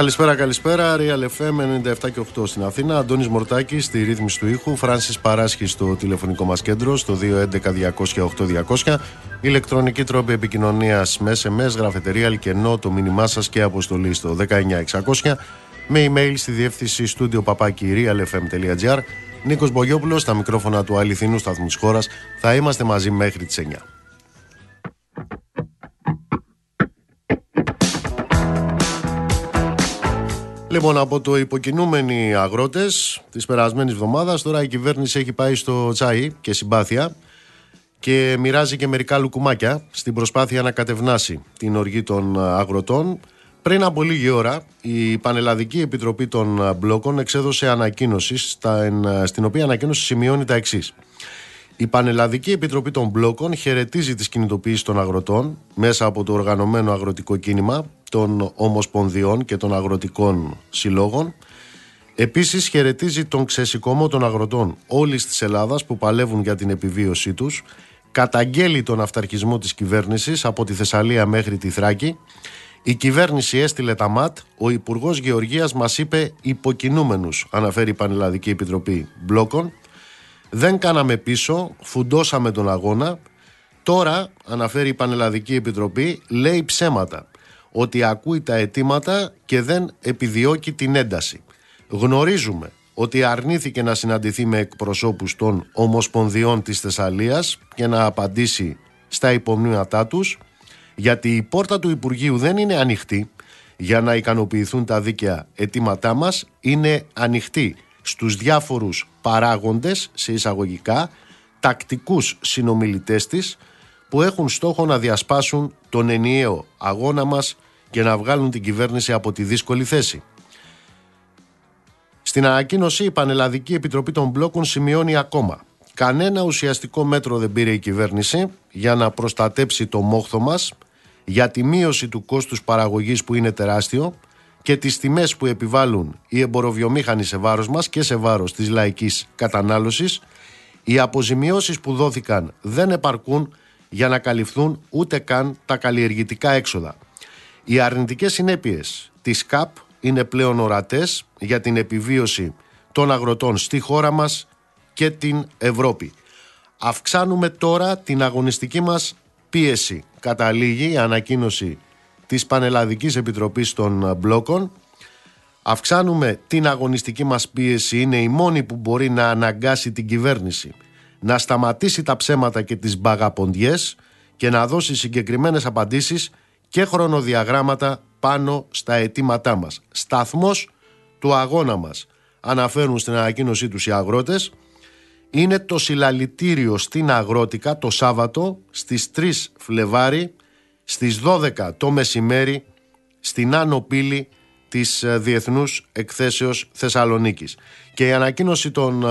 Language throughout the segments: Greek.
Καλησπέρα, καλησπέρα. Real FM 97 και 8 στην Αθήνα. Αντώνης Μορτάκη στη ρύθμιση του ήχου. Φράνσις Παράσχη στο τηλεφωνικό μας κέντρο στο 211-200-8200. Ηλεκτρονική τρόπη επικοινωνίας με SMS, γραφετερία, αλκενό, το μήνυμά σας και αποστολή στο 19600. Με email στη διεύθυνση στούντιο παπάκι realfm.gr. Νίκος Μπογιόπουλος, στα μικρόφωνα του αληθινού σταθμού της χώρας. Θα είμαστε μαζί μέχρι τις 9. Λοιπόν, από το υποκινούμενοι αγρότες της περασμένης εβδομάδας, τώρα η κυβέρνηση έχει πάει στο τσάι και συμπάθεια και μοιράζει και μερικά λουκουμάκια στην προσπάθεια να κατευνάσει την οργή των αγροτών. Πριν από λίγη ώρα, η Πανελλαδική Επιτροπή των Μπλόκων εξέδωσε ανακοίνωση, στην οποία ανακοίνωση σημειώνει τα εξής. Η Πανελλαδική Επιτροπή των Μπλόκων χαιρετίζει τις κινητοποιήσεις των αγροτών μέσα από το οργανωμένο αγροτικό κίνημα των Ομοσπονδιών και των Αγροτικών Συλλόγων. Επίσης χαιρετίζει τον ξεσηκωμό των αγροτών όλης της Ελλάδας που παλεύουν για την επιβίωσή τους, καταγγέλει τον αυταρχισμό της κυβέρνησης από τη Θεσσαλία μέχρι τη Θράκη. Η κυβέρνηση έστειλε τα ΜΑΤ, ο Υπουργός Γεωργίας μας είπε υποκινούμενους, αναφέρει η Πανελλαδική Επιτροπή Μπλόκων. Δεν κάναμε πίσω, φουντώσαμε τον αγώνα. Τώρα, αναφέρει η Πανελλαδική Επιτροπή, λέει ψέματα. Ότι ακούει τα αιτήματα και δεν επιδιώκει την ένταση. Γνωρίζουμε ότι αρνήθηκε να συναντηθεί με εκπροσώπους των Ομοσπονδιών της Θεσσαλίας και να απαντήσει στα υπομνήματά τους γιατί η πόρτα του Υπουργείου δεν είναι ανοιχτή για να ικανοποιηθούν τα δίκαια αιτήματά μας είναι ανοιχτή στους διάφορους παράγοντες σε εισαγωγικά τακτικούς συνομιλητές της που έχουν στόχο να διασπάσουν τον ενιαίο αγώνα μας και να βγάλουν την κυβέρνηση από τη δύσκολη θέση. Στην ανακοίνωση η Πανελλαδική Επιτροπή των Μπλόκων σημειώνει ακόμα Κανένα ουσιαστικό μέτρο δεν πήρε η κυβέρνηση για να προστατέψει το μόχθο μας για τη μείωση του κόστους παραγωγής που είναι τεράστιο και τις τιμές που επιβάλλουν οι εμποροβιομήχανοι σε βάρος μας και σε βάρος της λαϊκής κατανάλωσης, οι αποζημιώσεις που δόθηκαν δεν επαρκούν για να καλυφθούν ούτε καν τα καλλιεργητικά έξοδα. Οι αρνητικές συνέπειες της ΚΑΠ είναι πλέον ορατές για την επιβίωση των αγροτών στη χώρα μας και την Ευρώπη. Αυξάνουμε τώρα την αγωνιστική μας πίεση. Καταλήγει η ανακοίνωση της Πανελλαδικής Επιτροπής των Μπλόκων. Αυξάνουμε την αγωνιστική μας πίεση, είναι η μόνη που μπορεί να αναγκάσει την κυβέρνηση να σταματήσει τα ψέματα και τις μπαγαποντιές και να δώσει συγκεκριμένες απαντήσεις και χρονοδιαγράμματα πάνω στα αιτήματά μας. Σταθμός του αγώνα μας, αναφέρουν στην ανακοίνωσή τους οι αγρότες, είναι το συλλαλητήριο στην Αγρότικα το Σάββατο στις 3 Φλεβάρι στις 12 το μεσημέρι στην Άνω Πύλη της ε, Διεθνούς Εκθέσεως Θεσσαλονίκης. Και η ανακοίνωση των ε,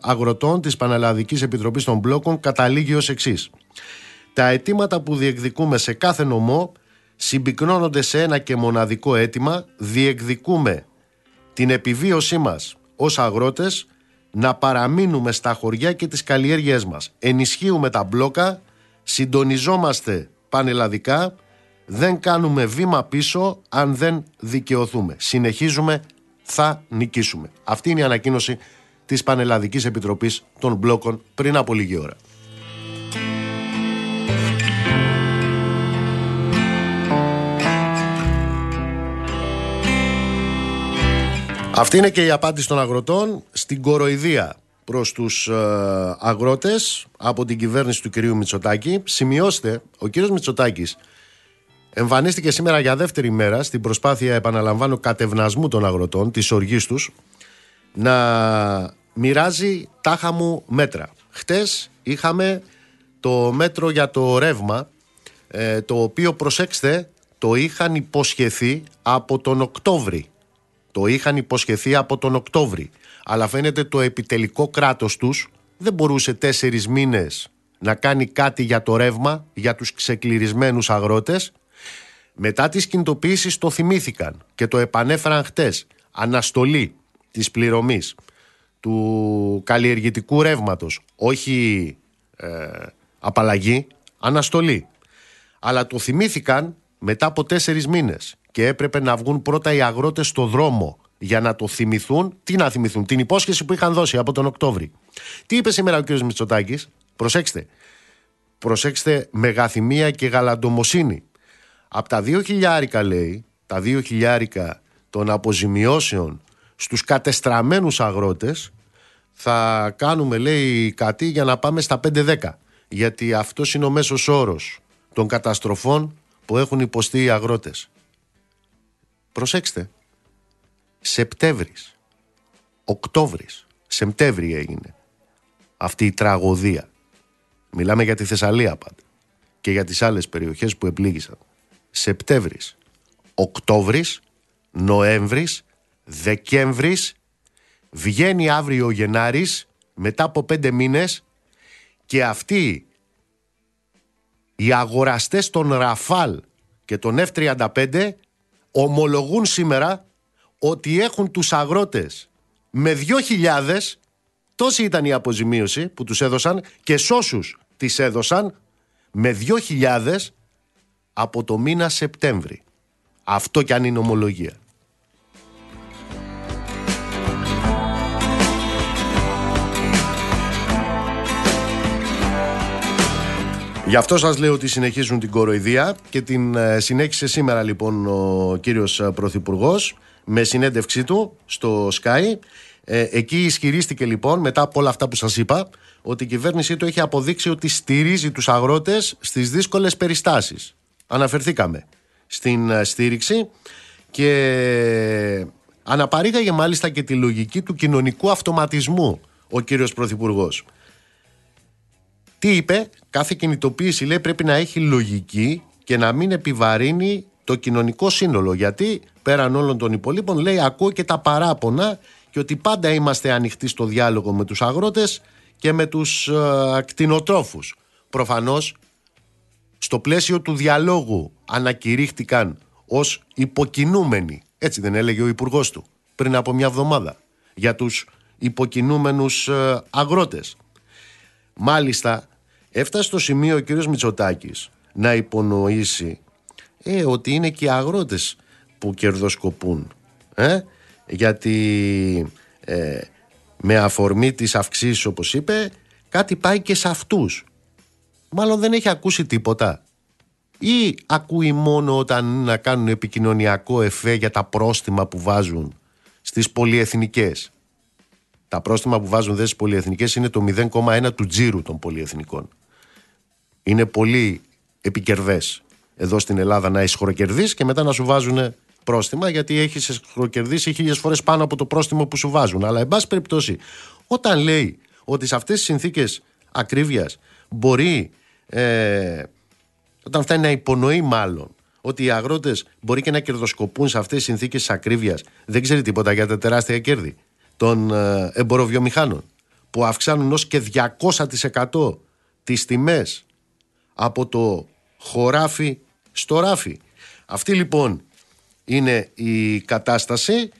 αγροτών της Πανελλαδικής Επιτροπής των Μπλόκων καταλήγει ως εξής. Τα αιτήματα που διεκδικούμε σε κάθε νομό συμπυκνώνονται σε ένα και μοναδικό αίτημα. Διεκδικούμε την επιβίωσή μας ως αγρότες να παραμείνουμε στα χωριά και τις καλλιέργειές μας. Ενισχύουμε τα μπλόκα, συντονιζόμαστε πανελλαδικά, δεν κάνουμε βήμα πίσω αν δεν δικαιωθούμε. Συνεχίζουμε, θα νικήσουμε. Αυτή είναι η ανακοίνωση της Πανελλαδικής Επιτροπής των Μπλόκων πριν από λίγη ώρα. Αυτή είναι και η απάντηση των αγροτών στην κοροϊδία προς τους ε, αγρότες από την κυβέρνηση του κυρίου Μητσοτάκη. Σημειώστε, ο κύριος Μητσοτάκης εμφανίστηκε σήμερα για δεύτερη μέρα στην προσπάθεια, επαναλαμβάνω, κατευνασμού των αγροτών, της οργής τους, να μοιράζει τάχα μου μέτρα. Χτες είχαμε το μέτρο για το ρεύμα, ε, το οποίο προσέξτε, το είχαν υποσχεθεί από τον Οκτώβρη το είχαν υποσχεθεί από τον Οκτώβρη. Αλλά φαίνεται το επιτελικό κράτος τους δεν μπορούσε τέσσερις μήνες να κάνει κάτι για το ρεύμα, για τους ξεκληρισμένους αγρότες. Μετά τις κινητοποίησεις το θυμήθηκαν και το επανέφεραν χτες. Αναστολή της πληρωμής του καλλιεργητικού ρεύματος. Όχι ε, απαλλαγή, αναστολή. Αλλά το θυμήθηκαν μετά από τέσσερις μήνες και έπρεπε να βγουν πρώτα οι αγρότες στο δρόμο για να το θυμηθούν. Τι να θυμηθούν, την υπόσχεση που είχαν δώσει από τον Οκτώβρη. Τι είπε σήμερα ο κ. Μητσοτάκης, προσέξτε. Προσέξτε μεγαθυμία και γαλαντομοσύνη. Από τα δύο χιλιάρικα λέει, τα δύο χιλιάρικα των αποζημιώσεων στους κατεστραμμένους αγρότες θα κάνουμε λέει κάτι για να πάμε στα 5-10 γιατί αυτός είναι ο μέσος όρος των καταστροφών που έχουν υποστεί οι αγρότες. Προσέξτε, Σεπτέμβρης, Οκτώβρης, Σεπτέμβρη έγινε αυτή η τραγωδία. Μιλάμε για τη Θεσσαλία πάντα και για τις άλλες περιοχές που επλήγησαν. Σεπτέμβρης, Οκτώβρης, Νοέμβρης, Δεκέμβρης, βγαίνει αύριο ο Γενάρης μετά από πέντε μήνες και αυτοί οι αγοραστές των Ραφάλ και των F-35 ομολογούν σήμερα ότι έχουν τους αγρότες με 2.000 τόση ήταν η αποζημίωση που τους έδωσαν και σ' όσους τις έδωσαν με 2.000 από το μήνα Σεπτέμβρη. Αυτό κι αν είναι ομολογία. Γι' αυτό σας λέω ότι συνεχίζουν την κοροϊδία και την ε, συνέχισε σήμερα λοιπόν ο κύριος ε, Πρωθυπουργός με συνέντευξή του στο Sky. Ε, εκεί ισχυρίστηκε λοιπόν μετά από όλα αυτά που σας είπα ότι η κυβέρνησή του έχει αποδείξει ότι στηρίζει τους αγρότες στις δύσκολες περιστάσεις. Αναφερθήκαμε στην στήριξη και αναπαρήγαγε μάλιστα και τη λογική του κοινωνικού αυτοματισμού ο κύριος Πρωθυπουργός. Τι είπε, κάθε κινητοποίηση λέει πρέπει να έχει λογική και να μην επιβαρύνει το κοινωνικό σύνολο. Γιατί πέραν όλων των υπολείπων λέει ακούω και τα παράπονα και ότι πάντα είμαστε ανοιχτοί στο διάλογο με τους αγρότες και με τους ε, κτηνοτρόφους. Προφανώς στο πλαίσιο του διαλόγου ανακηρύχτηκαν ως υποκινούμενοι. Έτσι δεν έλεγε ο υπουργός του πριν από μια εβδομάδα για τους υποκινούμενους ε, αγρότες. Μάλιστα έφτασε στο σημείο ο κύριος Μητσοτάκης να υπονοήσει ε, ότι είναι και οι αγρότες που κερδοσκοπούν. Ε; Γιατί ε, με αφορμή της αυξής όπως είπε κάτι πάει και σε αυτούς. Μάλλον δεν έχει ακούσει τίποτα. Ή ακούει μόνο όταν να κάνουν επικοινωνιακό εφέ για τα πρόστιμα που βάζουν στις πολυεθνικές. Τα πρόστιμα που βάζουν δε στις πολυεθνικές είναι το 0,1 του τζίρου των πολυεθνικών. Είναι πολύ επικερδές εδώ στην Ελλάδα να έχει χροκερδίσει και μετά να σου βάζουν πρόστιμα γιατί έχεις χροκερδίσει χίλιες φορές πάνω από το πρόστιμο που σου βάζουν. Αλλά, εν πάση περιπτώσει, όταν λέει ότι σε αυτές τις συνθήκες ακρίβειας μπορεί, ε, όταν φτάνει να υπονοεί μάλλον, ότι οι αγρότες μπορεί και να κερδοσκοπούν σε αυτές τις συνθήκες ακρίβειας, δεν ξέρει τίποτα για τα τεράστια κέρδη των ε, εμποροβιομηχάνων που αυξάνουν ως και 200% τις τιμές από το χωράφι στο ράφι. Αυτή λοιπόν είναι η κατάσταση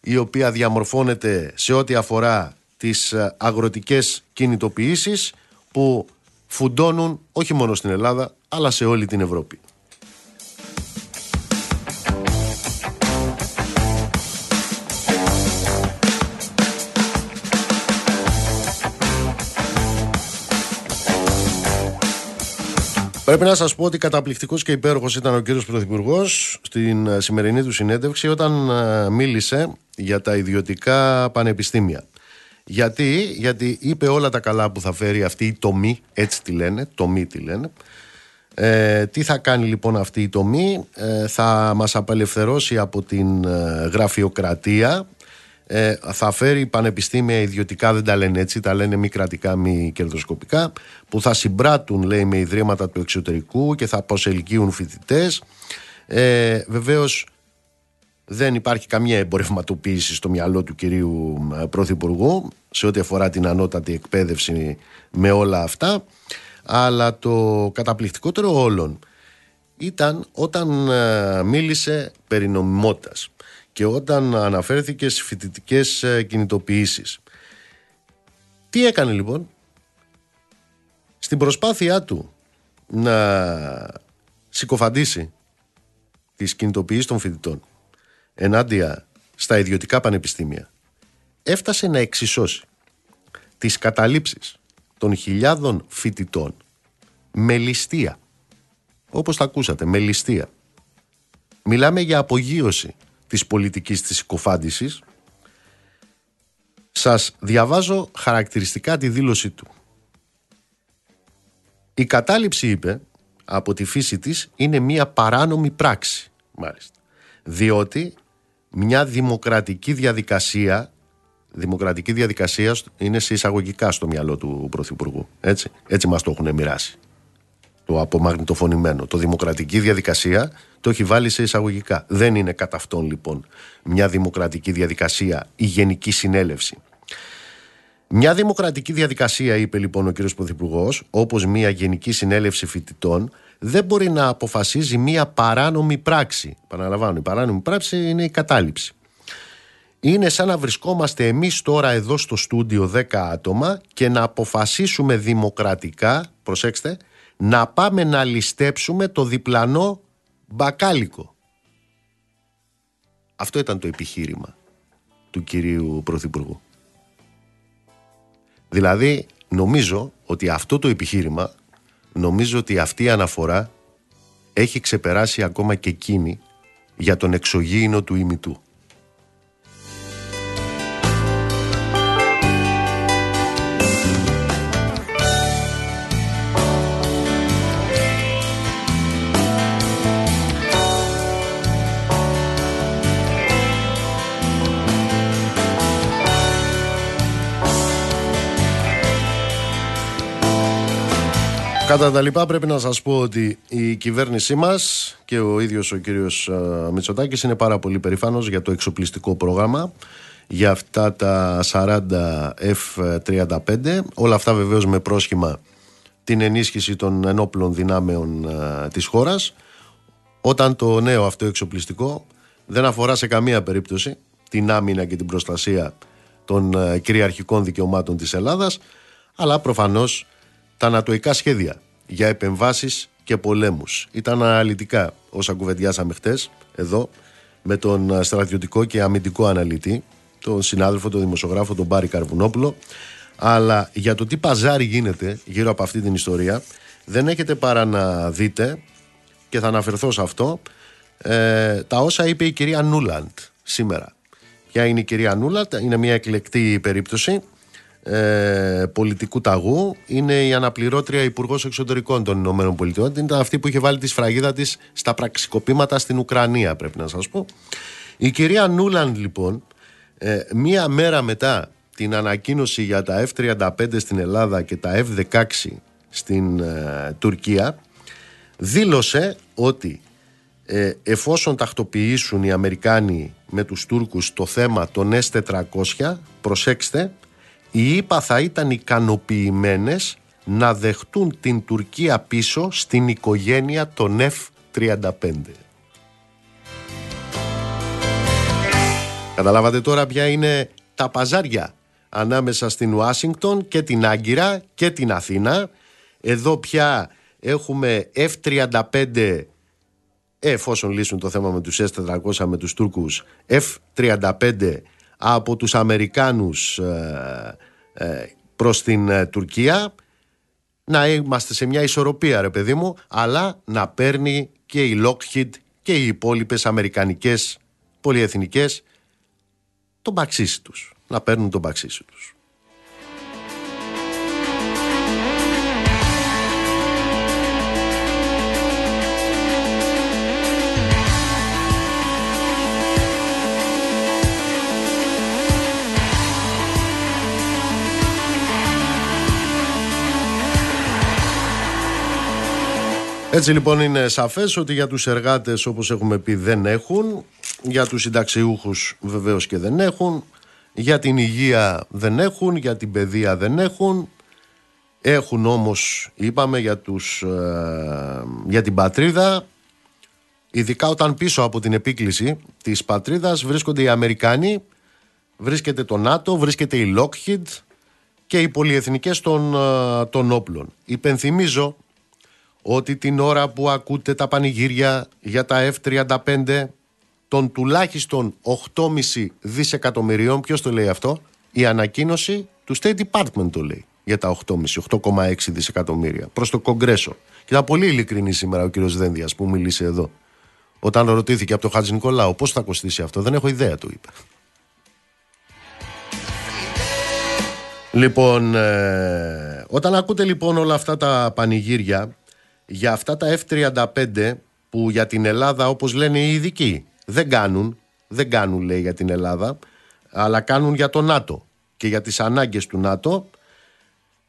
η οποία διαμορφώνεται σε ό,τι αφορά τις ε, αγροτικές κινητοποιήσεις που φουντώνουν όχι μόνο στην Ελλάδα αλλά σε όλη την Ευρώπη. Πρέπει να σας πω ότι καταπληκτικός και υπέροχος ήταν ο κύριος Πρωθυπουργός στην ε, σημερινή του συνέντευξη όταν ε, μίλησε για τα ιδιωτικά πανεπιστήμια. Γιατί, γιατί είπε όλα τα καλά που θα φέρει αυτή η τομή, έτσι τη λένε, τομή τη λένε. Ε, τι θα κάνει λοιπόν αυτή η τομή, ε, θα μας απελευθερώσει από την γραφειοκρατία, ε, θα φέρει πανεπιστήμια ιδιωτικά, δεν τα λένε έτσι, τα λένε μη κρατικά, μη κερδοσκοπικά, που θα συμπράττουν λέει με ιδρύματα του εξωτερικού και θα προσελκύουν φοιτητές. Ε, Βεβαίως δεν υπάρχει καμία εμπορευματοποίηση στο μυαλό του κυρίου ε, Πρωθυπουργού σε ό,τι αφορά την ανώτατη εκπαίδευση με όλα αυτά αλλά το καταπληκτικότερο όλων ήταν όταν ε, μίλησε περί νομιμότητας και όταν αναφέρθηκε στις φοιτητικές ε, κινητοποιήσεις. Τι έκανε λοιπόν; Στην προσπάθειά του να συκοφαντήσει της κινητοποίησης των φοιτητών ενάντια στα ιδιωτικά πανεπιστήμια έφτασε να εξισώσει τις καταλήψεις των χιλιάδων φοιτητών με ληστεία. Όπως τα ακούσατε, με ληστεία. Μιλάμε για απογείωση της πολιτικής της συκοφάντησης. Σας διαβάζω χαρακτηριστικά τη δήλωσή του. Η κατάληψη, είπε, από τη φύση της είναι μια παράνομη πράξη, μάλιστα. Διότι μια δημοκρατική διαδικασία δημοκρατική διαδικασία είναι σε εισαγωγικά στο μυαλό του Πρωθυπουργού. Έτσι, έτσι μας το έχουν μοιράσει. Το απομαγνητοφωνημένο. Το δημοκρατική διαδικασία το έχει βάλει σε εισαγωγικά. Δεν είναι κατά αυτόν λοιπόν μια δημοκρατική διαδικασία η Γενική Συνέλευση. Μια δημοκρατική διαδικασία, είπε λοιπόν ο κ. Πρωθυπουργός, όπως μια Γενική Συνέλευση Φοιτητών, δεν μπορεί να αποφασίζει μια παράνομη πράξη. Παραλαμβάνω, η παράνομη πράξη είναι η κατάληψη. Είναι σαν να βρισκόμαστε εμείς τώρα εδώ στο στούντιο 10 άτομα και να αποφασίσουμε δημοκρατικά, προσέξτε, να πάμε να ληστέψουμε το διπλανό μπακάλικο. Αυτό ήταν το επιχείρημα του κυρίου Πρωθυπουργού. Δηλαδή, νομίζω ότι αυτό το επιχείρημα, νομίζω ότι αυτή η αναφορά έχει ξεπεράσει ακόμα και εκείνη για τον εξωγήινο του ημιτού. Κατά τα λοιπά πρέπει να σας πω ότι η κυβέρνησή μας και ο ίδιος ο κύριος Μητσοτάκης είναι πάρα πολύ περήφανος για το εξοπλιστικό πρόγραμμα για αυτά τα 40 F-35 όλα αυτά βεβαίως με πρόσχημα την ενίσχυση των ενόπλων δυνάμεων της χώρας. Όταν το νέο αυτό εξοπλιστικό δεν αφορά σε καμία περίπτωση την άμυνα και την προστασία των κυριαρχικών δικαιωμάτων της Ελλάδας αλλά προφανώς τα ανατοϊκά σχέδια για επεμβάσεις και πολέμους. Ήταν αναλυτικά όσα κουβεντιάσαμε χτες εδώ με τον στρατιωτικό και αμυντικό αναλυτή, τον συνάδελφο, τον δημοσιογράφο, τον Μπάρι Καρβουνόπουλο. Αλλά για το τι παζάρι γίνεται γύρω από αυτή την ιστορία δεν έχετε παρά να δείτε και θα αναφερθώ σε αυτό ε, τα όσα είπε η κυρία Νούλαντ σήμερα. Ποια είναι η κυρία Νούλαντ, είναι μια εκλεκτή περίπτωση ε, πολιτικού ταγού είναι η αναπληρώτρια Υπουργός Εξωτερικών των Ηνωμένων Πολιτειών. Ήταν αυτή που είχε βάλει τη σφραγίδα της στα πραξικοπήματα στην Ουκρανία, πρέπει να σας πω. Η κυρία Νούλαντ, λοιπόν, ε, μία μέρα μετά την ανακοίνωση για τα F-35 στην Ελλάδα και τα F-16 στην ε, Τουρκία, δήλωσε ότι ε, εφόσον τακτοποιήσουν οι Αμερικάνοι με τους Τούρκους το θέμα των S-400, προσέξτε, οι ΗΠΑ θα ήταν ικανοποιημένες να δεχτούν την Τουρκία πίσω στην οικογένεια των F-35. Καταλάβατε τώρα ποια είναι τα παζάρια ανάμεσα στην Ουάσιγκτον και την Άγκυρα και την Αθήνα. Εδώ πια έχουμε F-35 εφόσον λύσουν το θέμα με τους S-400 με τους Τούρκους F-35 από τους Αμερικάνους ε, ε, προς την ε, Τουρκία να είμαστε σε μια ισορροπία ρε παιδί μου αλλά να παίρνει και η Lockheed και οι υπόλοιπες αμερικανικές πολυεθνικές τον παξίσι τους να παίρνουν τον παξίσι τους Έτσι λοιπόν είναι σαφές ότι για τους εργάτες όπως έχουμε πει δεν έχουν, για τους συνταξιούχους βεβαίως και δεν έχουν, για την υγεία δεν έχουν, για την παιδεία δεν έχουν, έχουν όμως είπαμε για, τους, ε, για την πατρίδα, ειδικά όταν πίσω από την επίκληση της πατρίδας βρίσκονται οι Αμερικάνοι, βρίσκεται το ΝΑΤΟ, βρίσκεται η Lockheed και οι πολυεθνικές των, ε, των όπλων. Υπενθυμίζω ότι την ώρα που ακούτε τα πανηγύρια για τα F-35 των τουλάχιστον 8,5 δισεκατομμυρίων, ποιος το λέει αυτό, η ανακοίνωση του State Department το λέει για τα 8,5, 8,6 δισεκατομμύρια προς το Κογκρέσο. Και ήταν πολύ ειλικρινή σήμερα ο κύριος Δένδιας που μίλησε εδώ. Όταν ρωτήθηκε από τον Χατζη Νικολάου πώς θα κοστίσει αυτό, δεν έχω ιδέα του είπε. Λοιπόν, ε, όταν ακούτε λοιπόν όλα αυτά τα πανηγύρια για αυτά τα F-35 που για την Ελλάδα όπως λένε οι ειδικοί δεν κάνουν, δεν κάνουν λέει για την Ελλάδα αλλά κάνουν για το ΝΑΤΟ και για τις ανάγκες του ΝΑΤΟ.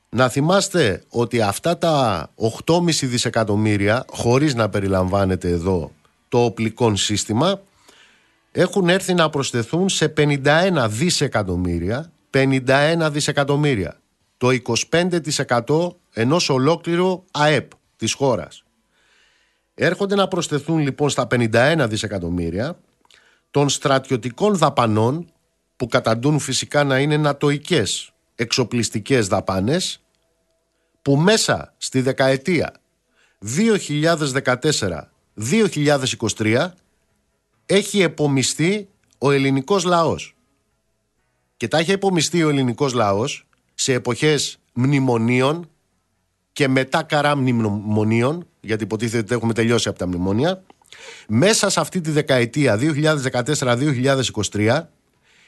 Να θυμάστε ότι αυτά τα 8,5 δισεκατομμύρια χωρίς να περιλαμβάνεται εδώ το οπλικό σύστημα έχουν έρθει να προσθεθούν σε 51 δισεκατομμύρια 51 δισεκατομμύρια. Το 25% ενός ολόκληρου ΑΕΠ της χώρας έρχονται να προσθεθούν λοιπόν στα 51 δισεκατομμύρια των στρατιωτικών δαπανών που καταντούν φυσικά να είναι νατοικές εξοπλιστικές δαπάνες που μέσα στη δεκαετία 2014-2023 έχει επομιστεί ο ελληνικός λαός. Και τα έχει επομιστεί ο ελληνικός λαός σε εποχές μνημονίων και μετά καρά μνημονίων, γιατί υποτίθεται ότι έχουμε τελειώσει από τα μνημόνια, μέσα σε αυτή τη δεκαετία 2014-2023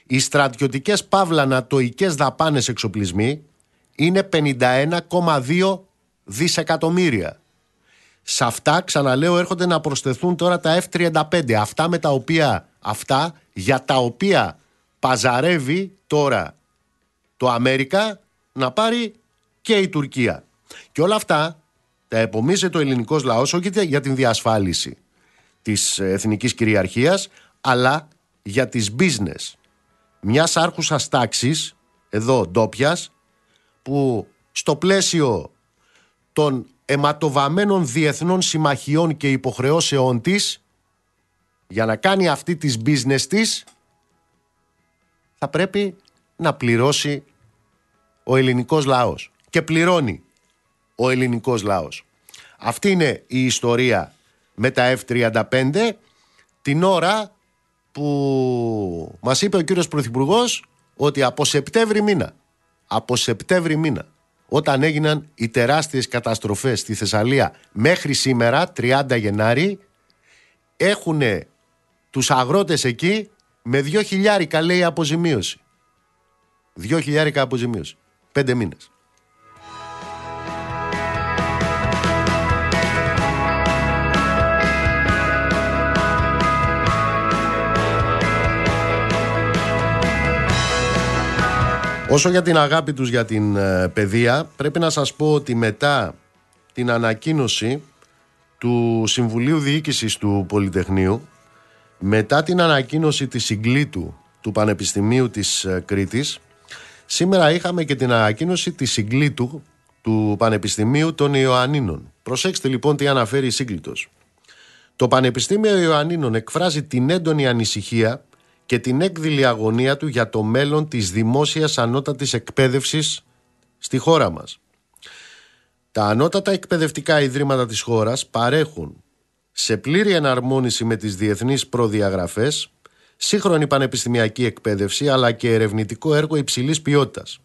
οι στρατιωτικές παύλα νατοικές δαπάνες εξοπλισμοί είναι 51,2 δισεκατομμύρια. Σε αυτά, ξαναλέω, έρχονται να προσθεθούν τώρα τα F-35. Αυτά με τα οποία, αυτά για τα οποία παζαρεύει τώρα το Αμέρικα να πάρει και η Τουρκία. Και όλα αυτά τα επομίζεται ο ελληνικός λαός όχι για την διασφάλιση της εθνικής κυριαρχίας αλλά για τις business. Μιας άρχουσας τάξης εδώ ντόπιας, που στο πλαίσιο των αιματοβαμένων διεθνών συμμαχιών και υποχρεώσεών της για να κάνει αυτή τις business της θα πρέπει να πληρώσει ο ελληνικός λαός. Και πληρώνει ο ελληνικός λαός. Αυτή είναι η ιστορία με τα F-35 την ώρα που μας είπε ο κύριος Πρωθυπουργός ότι από Σεπτέμβρη μήνα από Σεπτέμβρη μήνα όταν έγιναν οι τεράστιες καταστροφές στη Θεσσαλία μέχρι σήμερα 30 Γενάρη έχουν τους αγρότες εκεί με 2 χιλιάρικα λέει αποζημίωση. 2 χιλιάρικα αποζημίωση. Πέντε μήνες. Όσο για την αγάπη τους για την ε, παιδεία, πρέπει να σας πω ότι μετά την ανακοίνωση του Συμβουλίου Διοίκησης του Πολυτεχνείου, μετά την ανακοίνωση της συγκλήτου του Πανεπιστημίου της ε, Κρήτης, σήμερα είχαμε και την ανακοίνωση της συγκλήτου του Πανεπιστημίου των Ιωαννίνων. Προσέξτε λοιπόν τι αναφέρει η σύγκλητος. Το Πανεπιστήμιο Ιωαννίνων εκφράζει την έντονη ανησυχία και την έκδηλη αγωνία του για το μέλλον της δημόσιας ανώτατης εκπαίδευσης στη χώρα μας. Τα ανώτατα εκπαιδευτικά ιδρύματα της χώρας παρέχουν σε πλήρη εναρμόνιση με τις διεθνείς προδιαγραφές σύγχρονη πανεπιστημιακή εκπαίδευση αλλά και ερευνητικό έργο υψηλής ποιότητας.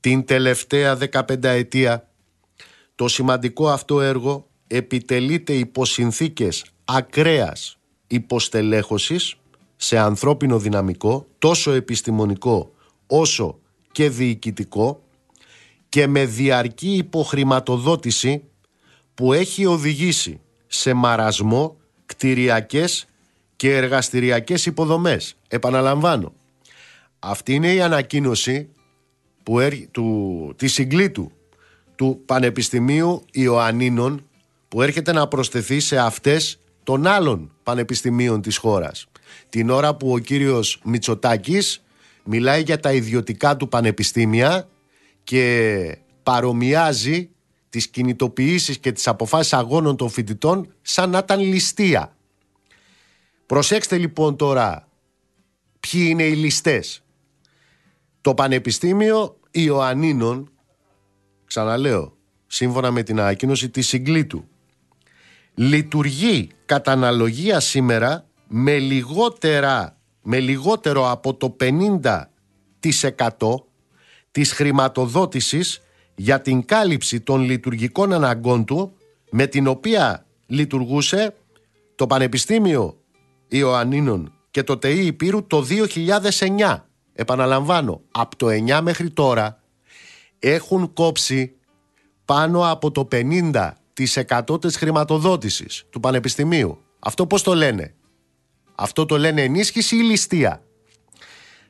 Την τελευταία 15 ετία το σημαντικό αυτό έργο επιτελείται υπό συνθήκες ακραίας υποστελέχωσης σε ανθρώπινο δυναμικό τόσο επιστημονικό όσο και διοικητικό και με διαρκή υποχρηματοδότηση που έχει οδηγήσει σε μαρασμό κτηριακές και εργαστηριακές υποδομές. Επαναλαμβάνω, αυτή είναι η ανακοίνωση που του, της συγκλήτου του Πανεπιστημίου Ιωαννίνων που έρχεται να προσθεθεί σε αυτές των άλλων πανεπιστημίων της χώρας την ώρα που ο κύριος Μητσοτάκης μιλάει για τα ιδιωτικά του πανεπιστήμια και παρομοιάζει τις κινητοποιήσεις και τις αποφάσεις αγώνων των φοιτητών σαν να ήταν ληστεία. Προσέξτε λοιπόν τώρα ποιοι είναι οι ληστές. Το Πανεπιστήμιο Ιωαννίνων, ξαναλέω, σύμφωνα με την ανακοίνωση της Συγκλήτου, λειτουργεί κατά αναλογία σήμερα με, λιγότερα, με λιγότερο από το 50% της χρηματοδότησης για την κάλυψη των λειτουργικών αναγκών του με την οποία λειτουργούσε το Πανεπιστήμιο Ιωαννίνων και το ΤΕΗ Υπήρου το 2009. Επαναλαμβάνω, από το 9 μέχρι τώρα έχουν κόψει πάνω από το 50% της χρηματοδότησης του Πανεπιστημίου. Αυτό πώς το λένε; Αυτό το λένε ενίσχυση ή ληστεία.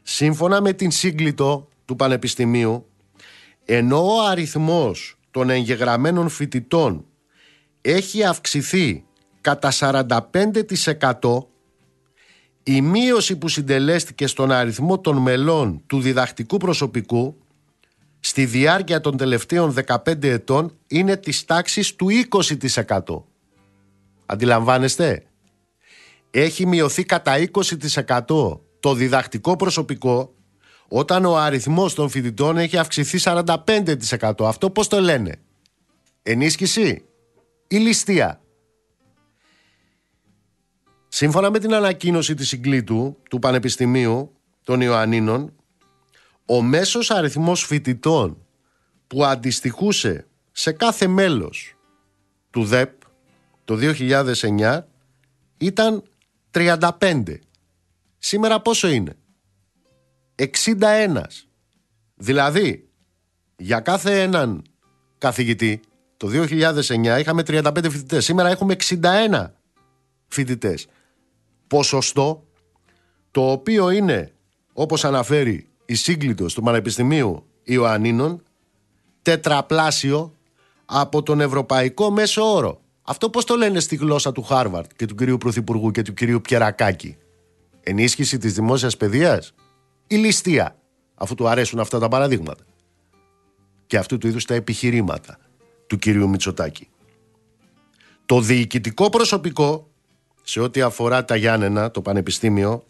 Σύμφωνα με την σύγκλιτο του Πανεπιστημίου, ενώ ο αριθμός των εγγεγραμμένων φοιτητών έχει αυξηθεί κατά 45% η μείωση που συντελέστηκε στον αριθμό των μελών του διδακτικού προσωπικού στη διάρκεια των τελευταίων 15 ετών είναι της τάξης του 20%. Αντιλαμβάνεστε; Έχει μειωθεί κατά 20% το διδακτικό προσωπικό όταν ο αριθμός των φοιτητών έχει αυξηθεί 45%. Αυτό πώς το λένε; Ενίσχυση ή ληστεία; Σύμφωνα με την ανακοίνωση της συγκλήτου του Πανεπιστημίου των Ιωαννίνων, ο μέσος αριθμός φοιτητών που αντιστοιχούσε σε κάθε μέλος του ΔΕΠ το 2009 ήταν 35. Σήμερα πόσο είναι; 61. Δηλαδή, για κάθε έναν καθηγητή το 2009 είχαμε 35 φοιτητές. Σήμερα έχουμε 61 φοιτητές. Ποσοστό το οποίο είναι, όπως αναφέρει η σύγκλιτος του Πανεπιστημίου Ιωαννίνων, τετραπλάσιο από τον ευρωπαϊκό μέσο όρο. Αυτό πώς το λένε στη γλώσσα του Χάρβαρτ και του κυρίου Πρωθυπουργού και του κυρίου Πιερακάκη; Ενίσχυση της δημόσιας παιδείας ή ληστεία, αφού του αρέσουν αυτά τα παραδείγματα; Και αυτού του είδους τα επιχειρήματα του κυρίου Μητσοτάκη. Το διοικητικό προσωπικό, σε ό,τι αφορά τα Γιάννενα, το Πανεπιστήμιο,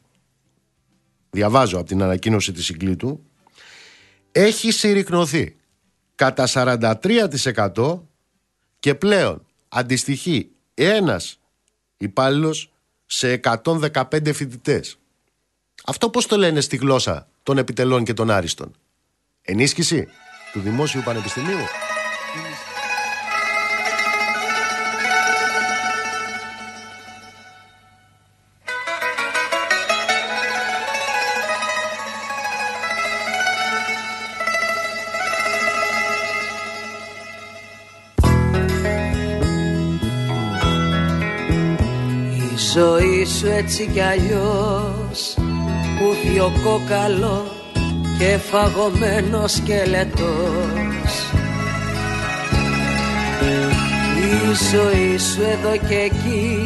διαβάζω από την ανακοίνωση της συγκλήτου, έχει συρρυκνωθεί κατά 43% και πλέον αντιστοιχεί ένας υπάλληλος σε 115 φοιτητές. Αυτό πώς το λένε στη γλώσσα των επιτελών και των άριστων; Ενίσχυση του Δημόσιου Πανεπιστημίου; Σου έτσι κι αλλιώς. Ο κόκαλος και φαγωμένος σκελετός. Η ζωή σου εδώ και εκεί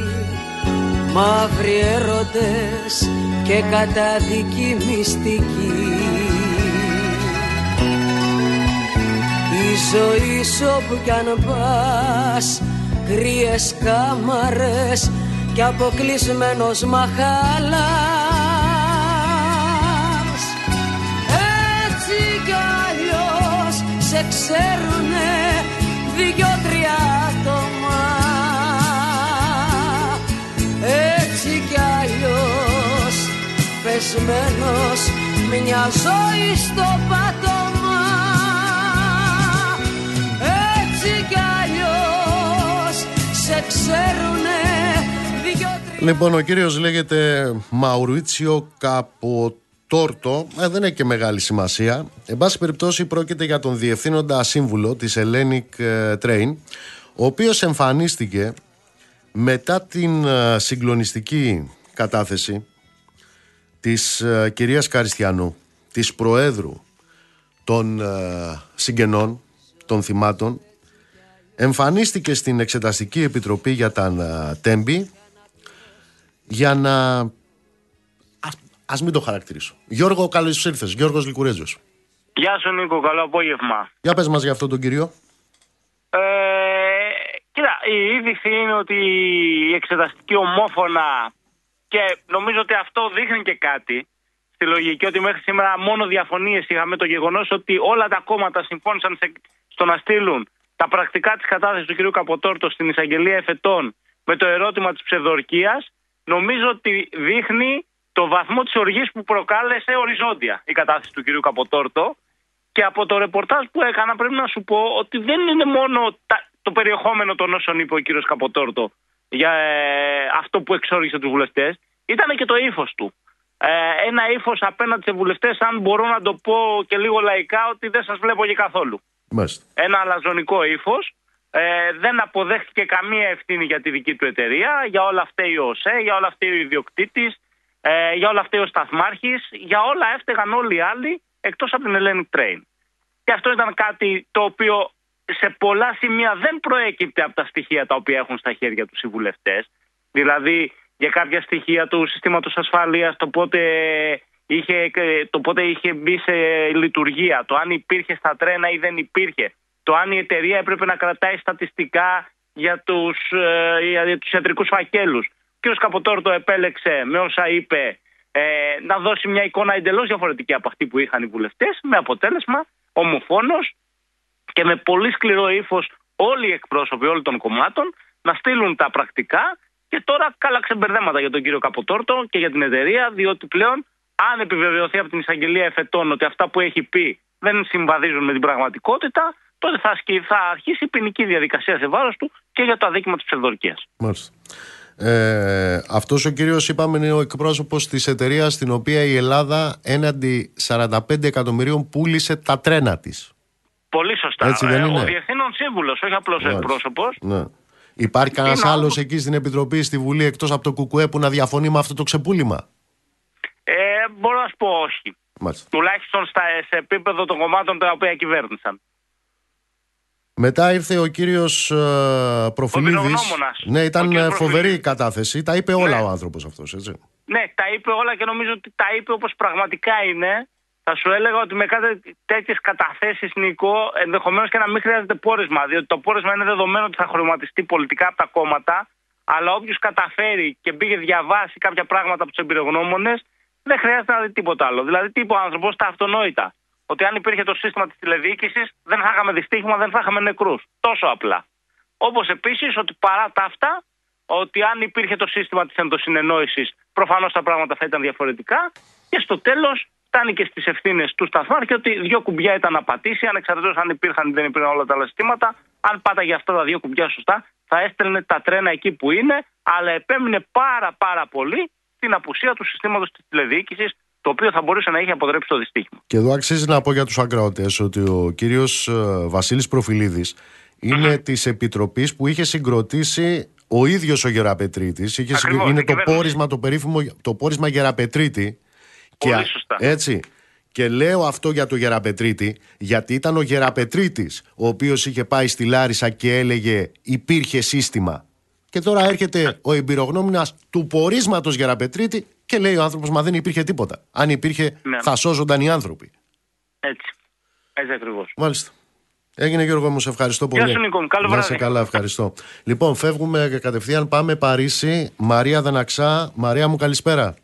μαύροι έρωτες και καταδική μυστική. Η ζωή σου όπου κι αν πας κρύες κάμαρες και αποκλεισμένος μαχάλας Έτσι κι αλλιώς σε ξέρουνε δυο-τρία άτομα. Έτσι κι αλλιώς πεσμένος μια ζωή στο πάτωμα. Έτσι κι αλλιώς σε ξέρουνε Λοιπόν, ο κύριος λέγεται Μαουρίτσιο Καποτόρτο, ε, δεν έχει και μεγάλη σημασία. Εν πάση περιπτώσει πρόκειται για τον διευθύνοντα σύμβουλο της Hellenic ε, Train, ο οποίος εμφανίστηκε μετά την ε, συγκλονιστική κατάθεση της κυρίας Καριστιανού, της Προέδρου των συγγενών των θυμάτων, εμφανίστηκε στην Εξεταστική Επιτροπή για τα Τέμπη για να. Α μην το χαρακτηρίσω. Γιώργο, καλώ ήρθε. Γιώργος Λικουρέτζο. Γεια σου, Νίκο. Καλό απόγευμα. Για πες μας για αυτόν τον κύριο. Ε, κοίτα, η είδηση είναι ότι η εξεταστική ομόφωνα και νομίζω ότι αυτό δείχνει και κάτι στη λογική ότι μέχρι σήμερα μόνο διαφωνίες είχαμε το γεγονός ότι όλα τα κόμματα συμφώνησαν σε, στο να στείλουν τα πρακτικά της κατάθεσης του κ. Καποτόρτο στην εισαγγελία εφετών με το ερώτημα της ψευδορκίας, νομίζω ότι δείχνει το βαθμό της οργής που προκάλεσε οριζόντια η κατάθεση του κ. Καποτόρτο και από το ρεπορτάζ που έκανα πρέπει να σου πω ότι δεν είναι μόνο το περιεχόμενο των όσων είπε ο κ. Καποτόρτο για ε, αυτό που εξόργησε τους βουλευτές, ήταν και το ύφος του. Ε, ένα ύφος απέναντι σε βουλευτές, αν μπορώ να το πω και λίγο λαϊκά, ότι δεν σας βλέπω και καθόλου. Μάλιστα. Ένα αλαζονικό ύφος. Ε, δεν αποδέχτηκε καμία ευθύνη για τη δική του εταιρεία, για όλα αυτά η ΟΣΕ, για όλα αυτά ο ιδιοκτήτης, ε, για όλα αυτά ο σταθμάρχης, για όλα έφταιγαν όλοι οι άλλοι εκτός από την Hellenic Train. Και αυτό ήταν κάτι το οποίο σε πολλά σημεία δεν προέκυπτε από τα στοιχεία τα οποία έχουν στα χέρια τους οι βουλευτές. Δηλαδή, για κάποια στοιχεία του συστήματος ασφαλείας, το πότε είχε, το πότε είχε μπει σε λειτουργία, το αν υπήρχε στα τρένα ή δεν υπήρχε, το αν η εταιρεία έπρεπε να κρατάει στατιστικά για τους, ε, για τους ιατρικούς φακέλους. Ο κ. Καποτόρτο επέλεξε με όσα είπε ε, να δώσει μια εικόνα εντελώς διαφορετική από αυτή που είχαν οι βουλευτές με αποτέλεσμα ομοφόνος και με πολύ σκληρό ύφος όλοι οι εκπρόσωποι όλων των κομμάτων να στείλουν τα πρακτικά και τώρα καλά ξεμπερδέματα για τον κύριο Καποτόρτο και για την εταιρεία, διότι πλέον αν επιβεβαιωθεί από την εισαγγελία εφετών ότι αυτά που έχει πει δεν συμβαδίζουν με την πραγματικότητα, τότε θα, θα αρχίσει η ποινική διαδικασία σε βάρος του και για το αδίκημα της ψευδορκίας. Μάλιστα. Ε, αυτός ο κύριος είπαμε είναι ο εκπρόσωπος της εταιρείας στην οποία η Ελλάδα έναντι 45 εκατομμυρίων πούλησε τα τρένα της. Πολύ σωστά. Έτσι δεν ε, είναι; Ο διευθύνων σύμβουλος, όχι απλώς ο εκπρόσωπος. Ναι. Υπάρχει κανένας Είναι άλλος όμως- εκεί στην Επιτροπή, στη Βουλή, εκτός από το Κουκουέ που να διαφωνεί με αυτό το ξεπούλημα; Ε, μπορώ να σου πω όχι. Μάλιστα. Τουλάχιστον στα, σε επίπεδο των κομμάτων τα οποία κυβέρνησαν. Μετά ήρθε ο κύριος Προφιλίδη. πυρογνώμονας. Ναι, Ο ήταν κύριος ε, φοβερή η Προφιλίδης. κατάθεση. Τα είπε όλα Ναι. ο άνθρωπος αυτός, έτσι. Ναι, τα είπε όλα και νομίζω ότι τα είπε όπως πραγματικά είναι. Θα σου έλεγα ότι με κάτι τέτοιες καταθέσεις, Νικό, ενδεχομένως και να μην χρειάζεται πόρισμα. Διότι το πόρισμα είναι δεδομένο ότι θα χρωματιστεί πολιτικά από τα κόμματα. Αλλά όποιος καταφέρει και πήγε διαβάσει κάποια πράγματα από τους εμπειρογνώμονες, δεν χρειάζεται να δει τίποτα άλλο. Δηλαδή, τι είπε ο άνθρωπος, τα αυτονόητα. Ότι αν υπήρχε το σύστημα της τηλεδιοίκησης, δεν θα είχαμε δυστύχημα, δεν θα είχαμε νεκρούς. Τόσο απλά. Όπως επίσης ότι παρά τα αυτά, ότι αν υπήρχε το σύστημα της ενδοσυνεννόησης, προφανώς τα πράγματα θα ήταν διαφορετικά. Και στο τέλος φτάνει και στις ευθύνες του σταθμάρχη ότι δύο κουμπιά ήταν να πατήσει, ανεξαρτήτως αν υπήρχαν ή δεν υπήρχαν όλα τα άλλα συστήματα. Αν πάταγε αυτά τα δύο κουμπιά σωστά, θα έστελνε τα τρένα εκεί που είναι, αλλά επέμεινε πάρα πάρα πολύ στην απουσία του συστήματος της τηλεδιοίκησης, το οποίο θα μπορούσε να είχε αποτρέψει το δυστύχημα. Και εδώ αξίζει να πω για τους ακροατές ότι ο κύριος Βασίλης Προφιλίδη είναι της επιτροπής που είχε συγκροτήσει ο ίδιος ο Γεραπετρίτης. Ακριβώς, Είναι η το κυβέρνηση. πόρισμα, το περίφημο το πόρισμα Γεραπετρίτη. Πολύ α- σωστά. Έτσι. Και λέω αυτό για το Γεραπετρίτη, γιατί ήταν ο Γεραπετρίτης ο οποίος είχε πάει στη Λάρισα και έλεγε υπήρχε σύστημα. Και τώρα έρχεται ο εμπειρογνώμονας του πορίσματος Γεραπετρίτη και λέει ο άνθρωπος: Μα δεν υπήρχε τίποτα. Αν υπήρχε, Ναι. θα σώζονταν οι άνθρωποι. Έτσι. Έτσι ακριβώς. Μάλιστα. Έγινε Γιώργο μου, σε ευχαριστώ πολύ. σου, Νίκο μου. Καλό Να βράδυ. σε καλά, ευχαριστώ. Λοιπόν, φεύγουμε και κατευθείαν πάμε Παρίσι. Μαρία Δαναξά. Μαρία μου, καλησπέρα.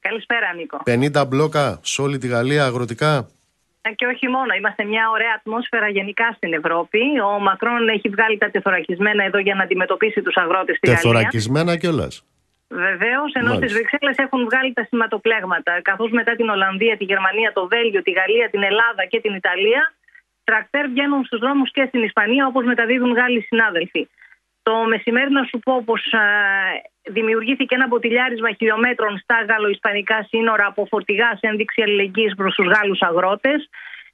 Καλησπέρα, Νίκο. 50 μπλόκα σε όλη τη Γαλλία αγροτικά. Ε, Και όχι μόνο, είμαστε μια ωραία ατμόσφαιρα γενικά στην Ευρώπη. Ο Μακρόν έχει βγάλει τα τεθωρακισμένα εδώ για να αντιμετωπίσει τους αγρότες στη Γαλλία. Τεθωρακισμένα κιόλας. Βεβαίως, ενώ Μάλιστα. στι Βρυξέλλες έχουν βγάλει τα σηματοπλέγματα. Καθώς μετά την Ολλανδία, τη Γερμανία, το Βέλγιο, τη Γαλλία, την Ελλάδα και την Ιταλία, τρακτέρ βγαίνουν στους δρόμους και στην Ισπανία, όπως μεταδίδουν Γάλλοι συνάδελφοι. Το μεσημέρι να σου πω πως δημιουργήθηκε ένα μποτιλιάρισμα χιλιόμετρων στα γαλλο-ισπανικά σύνορα από φορτηγά σε ένδειξη αλληλεγγύης προς τους Γάλλους αγρότες.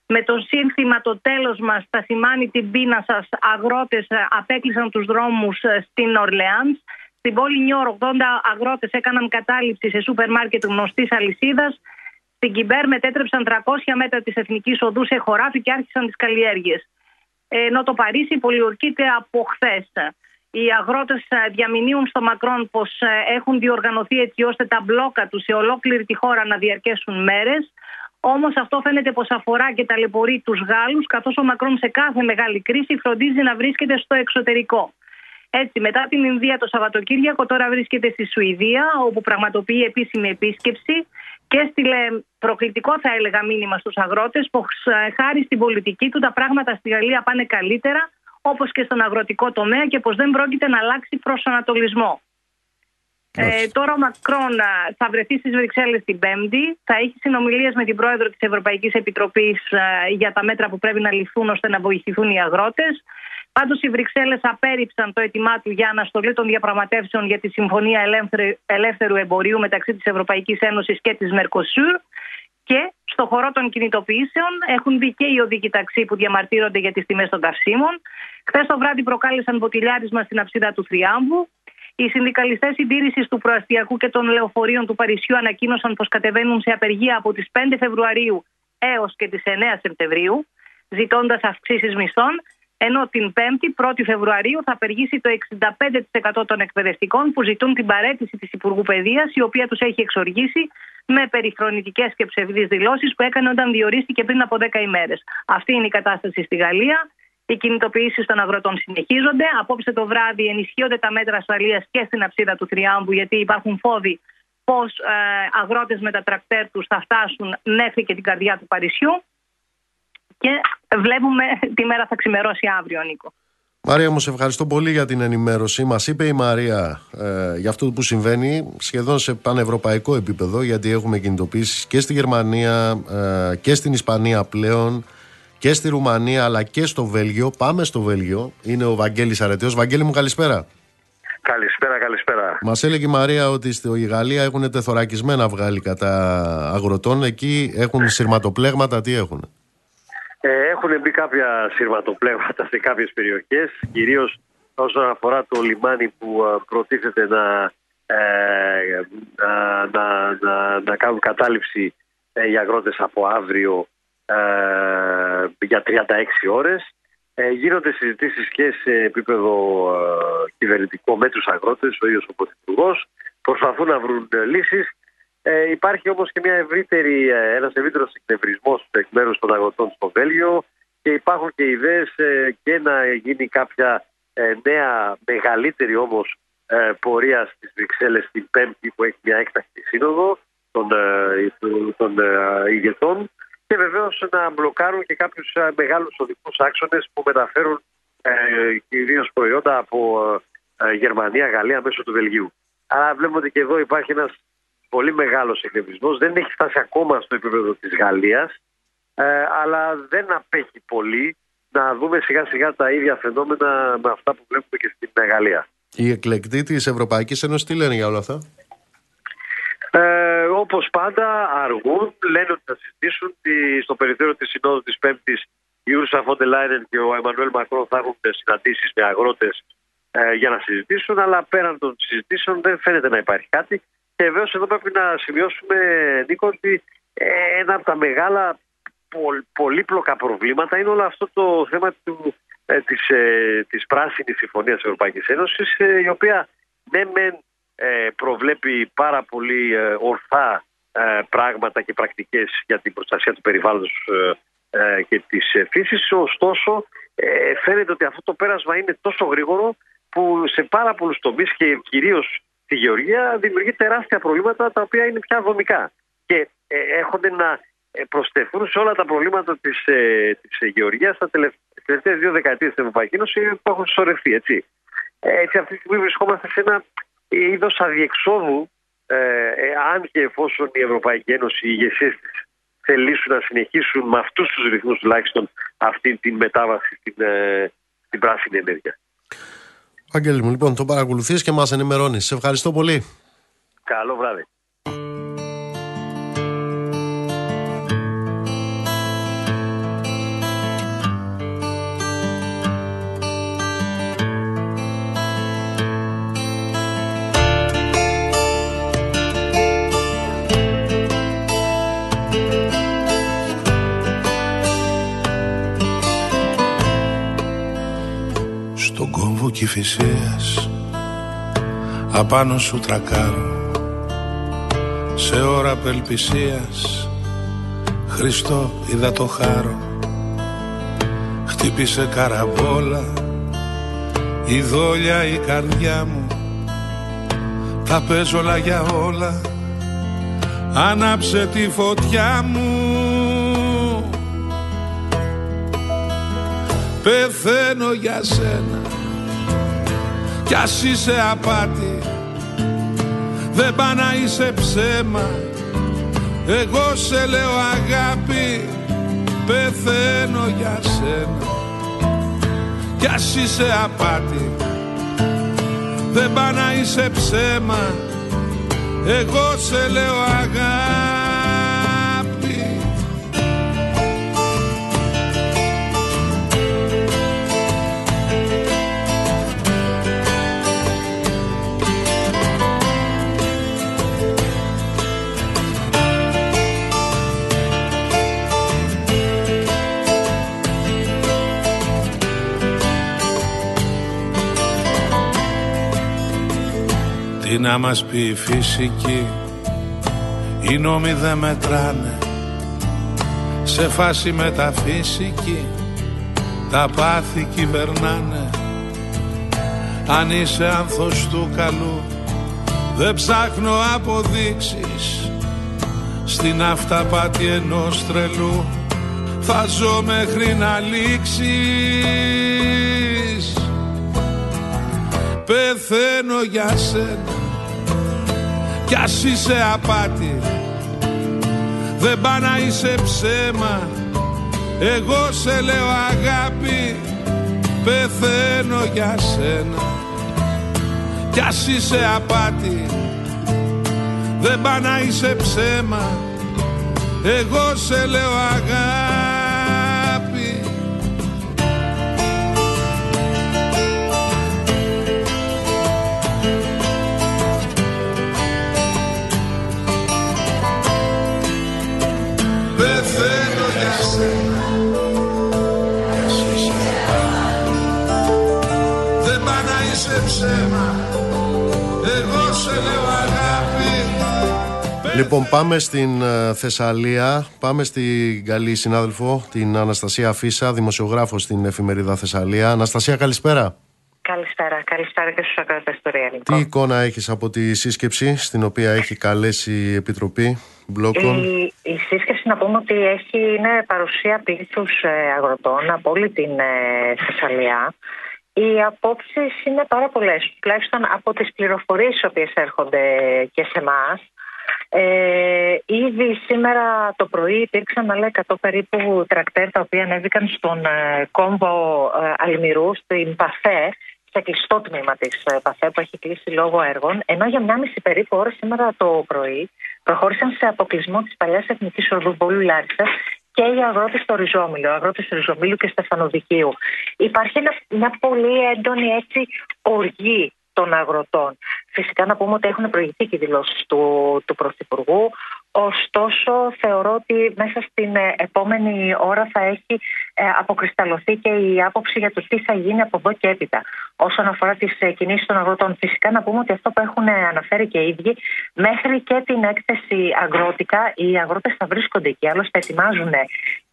Με το σύνθημα το τέλος μας θα σημάνει την πείνα σας αγρότες ε, απέκλεισαν τους δρόμους ε, στην Ορλεάνς. Στην πόλη Νιόρ 80 αγρότες έκαναν κατάληψη σε σούπερ μάρκετ γνωστής αλυσίδας. Στην Κιμπέρ μετέτρεψαν 300 μέτρα της εθνικής οδού σε χωράφι και άρχισαν τις καλλιέργειες. Ε, Ενώ το Παρίσι πολιορκείται από χθες. Οι αγρότες ε, διαμηνύουν στο Μακρόν πως ε, έχουν διοργανωθεί έτσι ώστε τα μπλόκα τους σε ολόκληρη τη χώρα να διαρκέσουν μέρες. Όμως αυτό φαίνεται πως αφορά και ταλαιπωρεί τους Γάλλους, καθώς ο Μακρόν σε κάθε μεγάλη κρίση φροντίζει να βρίσκεται στο εξωτερικό. Έτσι, μετά την Ινδία το Σαββατοκύριακο, τώρα βρίσκεται στη Σουηδία, όπου πραγματοποιεί επίσημη επίσκεψη και έστειλε προκλητικό, θα έλεγα, μήνυμα στους αγρότες, πως χάρη στην πολιτική του τα πράγματα στη Γαλλία πάνε καλύτερα, όπως και στον αγροτικό τομέα και πως δεν πρόκειται να αλλάξει προσανατολισμό. Ε, τώρα ο Μακρόν θα βρεθεί στις Βρυξέλλες την Πέμπτη. Θα έχει συνομιλίες με την πρόεδρο της Ευρωπαϊκής Επιτροπής για τα μέτρα που πρέπει να ληφθούν ώστε να βοηθηθούν οι αγρότες. Πάντως, οι Βρυξέλλες απέρριψαν το αίτημά του για αναστολή των διαπραγματεύσεων για τη Συμφωνία Ελεύθερου Εμπορίου μεταξύ της Ευρωπαϊκής Ένωσης και της Μερκοσούρ. Και στο χώρο των κινητοποιήσεων έχουν μπει και οι οδικοί ταξί που διαμαρτύρονται για τις τιμές των καυσίμων. Χθες το βράδυ προκάλεσαν ποτηλιάρισμα στην αψίδα του Θριάμβου. Οι συνδικαλιστές συντήρησης του προαστιακού και των λεωφορείων του Παρισιού ανακοίνωσαν πως κατεβαίνουν σε απεργία από τις 5 Φεβρουαρίου έως και τις 9 Σεπτεμβρίου, ζητώντας αυξήσεις μισθών ενώ την 5η, 1η Φεβρουαρίου, θα απεργήσει το 65% των εκπαιδευτικών που ζητούν την παρέτηση της Υπουργού Παιδείας, η οποία τους έχει εξοργήσει με περιφρονητικές και ψευδείς δηλώσεις που έκανε όταν διορίστηκε πριν από 10 ημέρες. Αυτή είναι η κατάσταση στη Γαλλία. Οι κινητοποιήσεις των αγροτών συνεχίζονται. Απόψε το βράδυ ενισχύονται τα μέτρα ασφαλείας και στην αψίδα του Τριάμβου, γιατί υπάρχουν φόβοι πως ε, αγρότες με τα τρακτέρ τους θα φτάσουν μέχρι και την καρδιά του Παρισιού και βλέπουμε τι μέρα θα ξημερώσει αύριο, Νίκο. Μαρία μου, σε ευχαριστώ πολύ για την ενημέρωση. Μας είπε η Μαρία ε, για αυτό που συμβαίνει σχεδόν σε πανευρωπαϊκό επίπεδο γιατί έχουμε κινητοποιήσεις και στη Γερμανία ε, και στην Ισπανία πλέον και στη Ρουμανία αλλά και στο Βέλγιο. Πάμε στο Βέλγιο. Είναι ο Βαγγέλης Αρετέος. Βαγγέλη μου καλησπέρα. Καλησπέρα, καλησπέρα. Μας έλεγε η Μαρία ότι στη Γαλλία έχουν τεθωρακισμένα αυγάλη κατά αγροτών. Εκεί έχουν σειρματοπλέγματα. Τι έχουν. Ε, έχουν μπει κάποια σειρματοπλέγματα σε κάποιες περιοχές, κυρίως όσον αφορά το λιμάνι που ε, προτίθεται να, ε, να, να, να, κάνουν κατάληψη ε, οι αγρότες από αύριο για 36 ώρες. γίνονται συζητήσεις και σε επίπεδο κυβερνητικό με τους αγρότες, ο ίδιος ο Πρωθυπουργός, προσπαθούν να βρουν λύσεις. Ε, υπάρχει όμως και μια ευρύτερη, ε, ένας ευρύτερος εκνευρισμός εκ μέρους των αγροτών στο Βέλγιο και υπάρχουν και ιδέες ε, και να γίνει κάποια ε, νέα μεγαλύτερη όμως ε, πορεία στις Βρυξέλλες την Πέμπτη που έχει μια έκτακτη σύνοδο των, των ηγετών και βεβαίως να μπλοκάρουν και κάποιους μεγάλους οδικούς άξονες που μεταφέρουν ε, κυρίως προϊόντα από Γερμανία, Γαλλία μέσω του Βελγίου. Άρα βλέπουμε ότι και εδώ υπάρχει ένας πολύ μεγάλος εκνευρισμό. Δεν έχει φτάσει ακόμα στο επίπεδο της Γαλλίας, ε, αλλά δεν απέχει πολύ να δούμε σιγά σιγά τα ίδια φαινόμενα με αυτά που βλέπουμε και στην Γαλλία. Οι εκλεκτοί της Ευρωπαϊκής Ένωσης τι λένε για όλα αυτά; Ε, Όπως πάντα αργούν, λένε ότι θα συζητήσουν στο περιθώριο της Συνόδου της Πέμπτης η Ούρσα Φοντελάινεν και ο Εμμανουέλ Μακρόν θα έχουν συναντήσεις με αγρότες ε, για να συζητήσουν, αλλά πέραν των συζητήσεων δεν φαίνεται να υπάρχει κάτι. Και βεβαίως εδώ πρέπει να σημειώσουμε, Νίκο, ότι ε, ένα από τα μεγάλα πολύπλοκα προβλήματα είναι όλο αυτό το θέμα του, ε, της, ε, της πράσινης συμφωνίας της Ευρωπαϊκής Ένωσης ε, η οποία ναι μεν ε, προβλέπει πάρα πολύ ορθά πράγματα και πρακτικές για την προστασία του περιβάλλοντος και της φύσης. Ωστόσο φαίνεται ότι αυτό το πέρασμα είναι τόσο γρήγορο που σε πάρα πολλούς τομείς και κυρίως στη Γεωργία δημιουργεί τεράστια προβλήματα τα οποία είναι πια δομικά και ε, έρχονται να ε, προσθεθούν σε όλα τα προβλήματα της, ε, της Γεωργίας στα τελευταίες δύο δεκαετίες της Ευρωπαϊκής Ένωσης που έχουν συσσωρευτεί. Έτσι. Ε, έτσι αυτή τη στιγμή βρισκόμαστε σε ένα είδος αδιεξόδου ε, αν και εφόσον η Ευρωπαϊκή Ένωση, οι ηγεσίες της θελήσουν να συνεχίσουν με αυτούς τους ρυθμούς τουλάχιστον αυτή την μετάβαση στην, ε, στην πράσινη ενέργεια. Αγγέλη μου, λοιπόν, το παρακολουθείς και μας ενημερώνεις. Σε ευχαριστώ πολύ. Καλό βράδυ. Κηφισίας Απάνω σου τρακάρω. Σε ώρα απελπισίας Χριστό είδα το χάρο. Χτύπησε καραβόλα Η δόλια η καρδιά μου. Τα παίζω όλα για όλα Άναψε τη φωτιά μου. Πεθαίνω για σένα κι ας είσαι απάτη δεν πά να είσαι ψέμα. Εγώ σε λέω αγάπη πεθαίνω για σένα. Κι ας είσαι απάτη δεν πά να είσαι ψέμα. Εγώ σε λέω αγάπη Τι να μας πει η φυσική Οι νόμοι δεν μετράνε. Σε φάση μεταφυσική Τα πάθη κυβερνάνε. Αν είσαι άνθος του καλού Δεν ψάχνω αποδείξεις. Στην αυταπάτη ενός τρελού Θα ζω μέχρι να λήξεις. Πεθαίνω για σένα κι ας είσαι απάτη. Δεν πά να είσαι ψέμα. Εγώ σε λέω αγάπη. Πεθαίνω για σένα. Κι ας είσαι απάτη. Δεν πά να είσαι ψέμα. Εγώ σε λέω αγάπη Λοιπόν, πάμε στην ε, Θεσσαλία. Πάμε στην καλή συνάδελφο, την Αναστασία Φίσα, δημοσιογράφος στην εφημερίδα Θεσσαλία. Αναστασία, καλησπέρα. Καλησπέρα, καλησπέρα και στους ακροατές του Ρεαλικού. Τι εικόνα έχεις από τη σύσκεψη στην οποία έχει καλέσει η Επιτροπή Μπλόκων; Η, η σύσκεψη να πούμε ότι έχει, είναι παρουσία πλήθους ε, αγροτών από όλη την ε, Θεσσαλία. Οι απόψεις είναι πάρα πολλές, τουλάχιστον από τις πληροφορίες οι οποίες έρχονται και σε εμάς. Ε, ήδη σήμερα το πρωί υπήρξαν άλλα 100 περίπου τρακτέρ τα οποία ανέβηκαν στον ε, κόμβο ε, Αλμυρού, στην Παθέ, σε κλειστό τμήμα της ε, Παθέ που έχει κλείσει λόγω έργων. Ενώ για μια μισή περίπου ώρα σήμερα το πρωί προχώρησαν σε αποκλεισμό της παλιάς Εθνικής Ορδού Βόλου Λάρισας και οι αγρότε στο Ριζόμιλο, αγρότε του Ριζομίλου και Στεφανοδικίου. Υπάρχει μια πολύ έντονη έτσι οργή των αγροτών. Φυσικά να πούμε ότι έχουν προηγηθεί και δηλώσεις του, του Πρωθυπουργού. Ωστόσο, θεωρώ ότι μέσα στην ε, επόμενη ώρα θα έχει ε, αποκρισταλωθεί και η άποψη για το τι θα γίνει από εδώ και έπειτα. Όσον αφορά τις ε, κινήσεις των αγροτών, φυσικά να πούμε ότι αυτό που έχουν αναφέρει και οι ίδιοι, μέχρι και την έκθεση αγρότικα, οι αγρότες θα βρίσκονται εκεί. Άλλωστε, ετοιμάζουν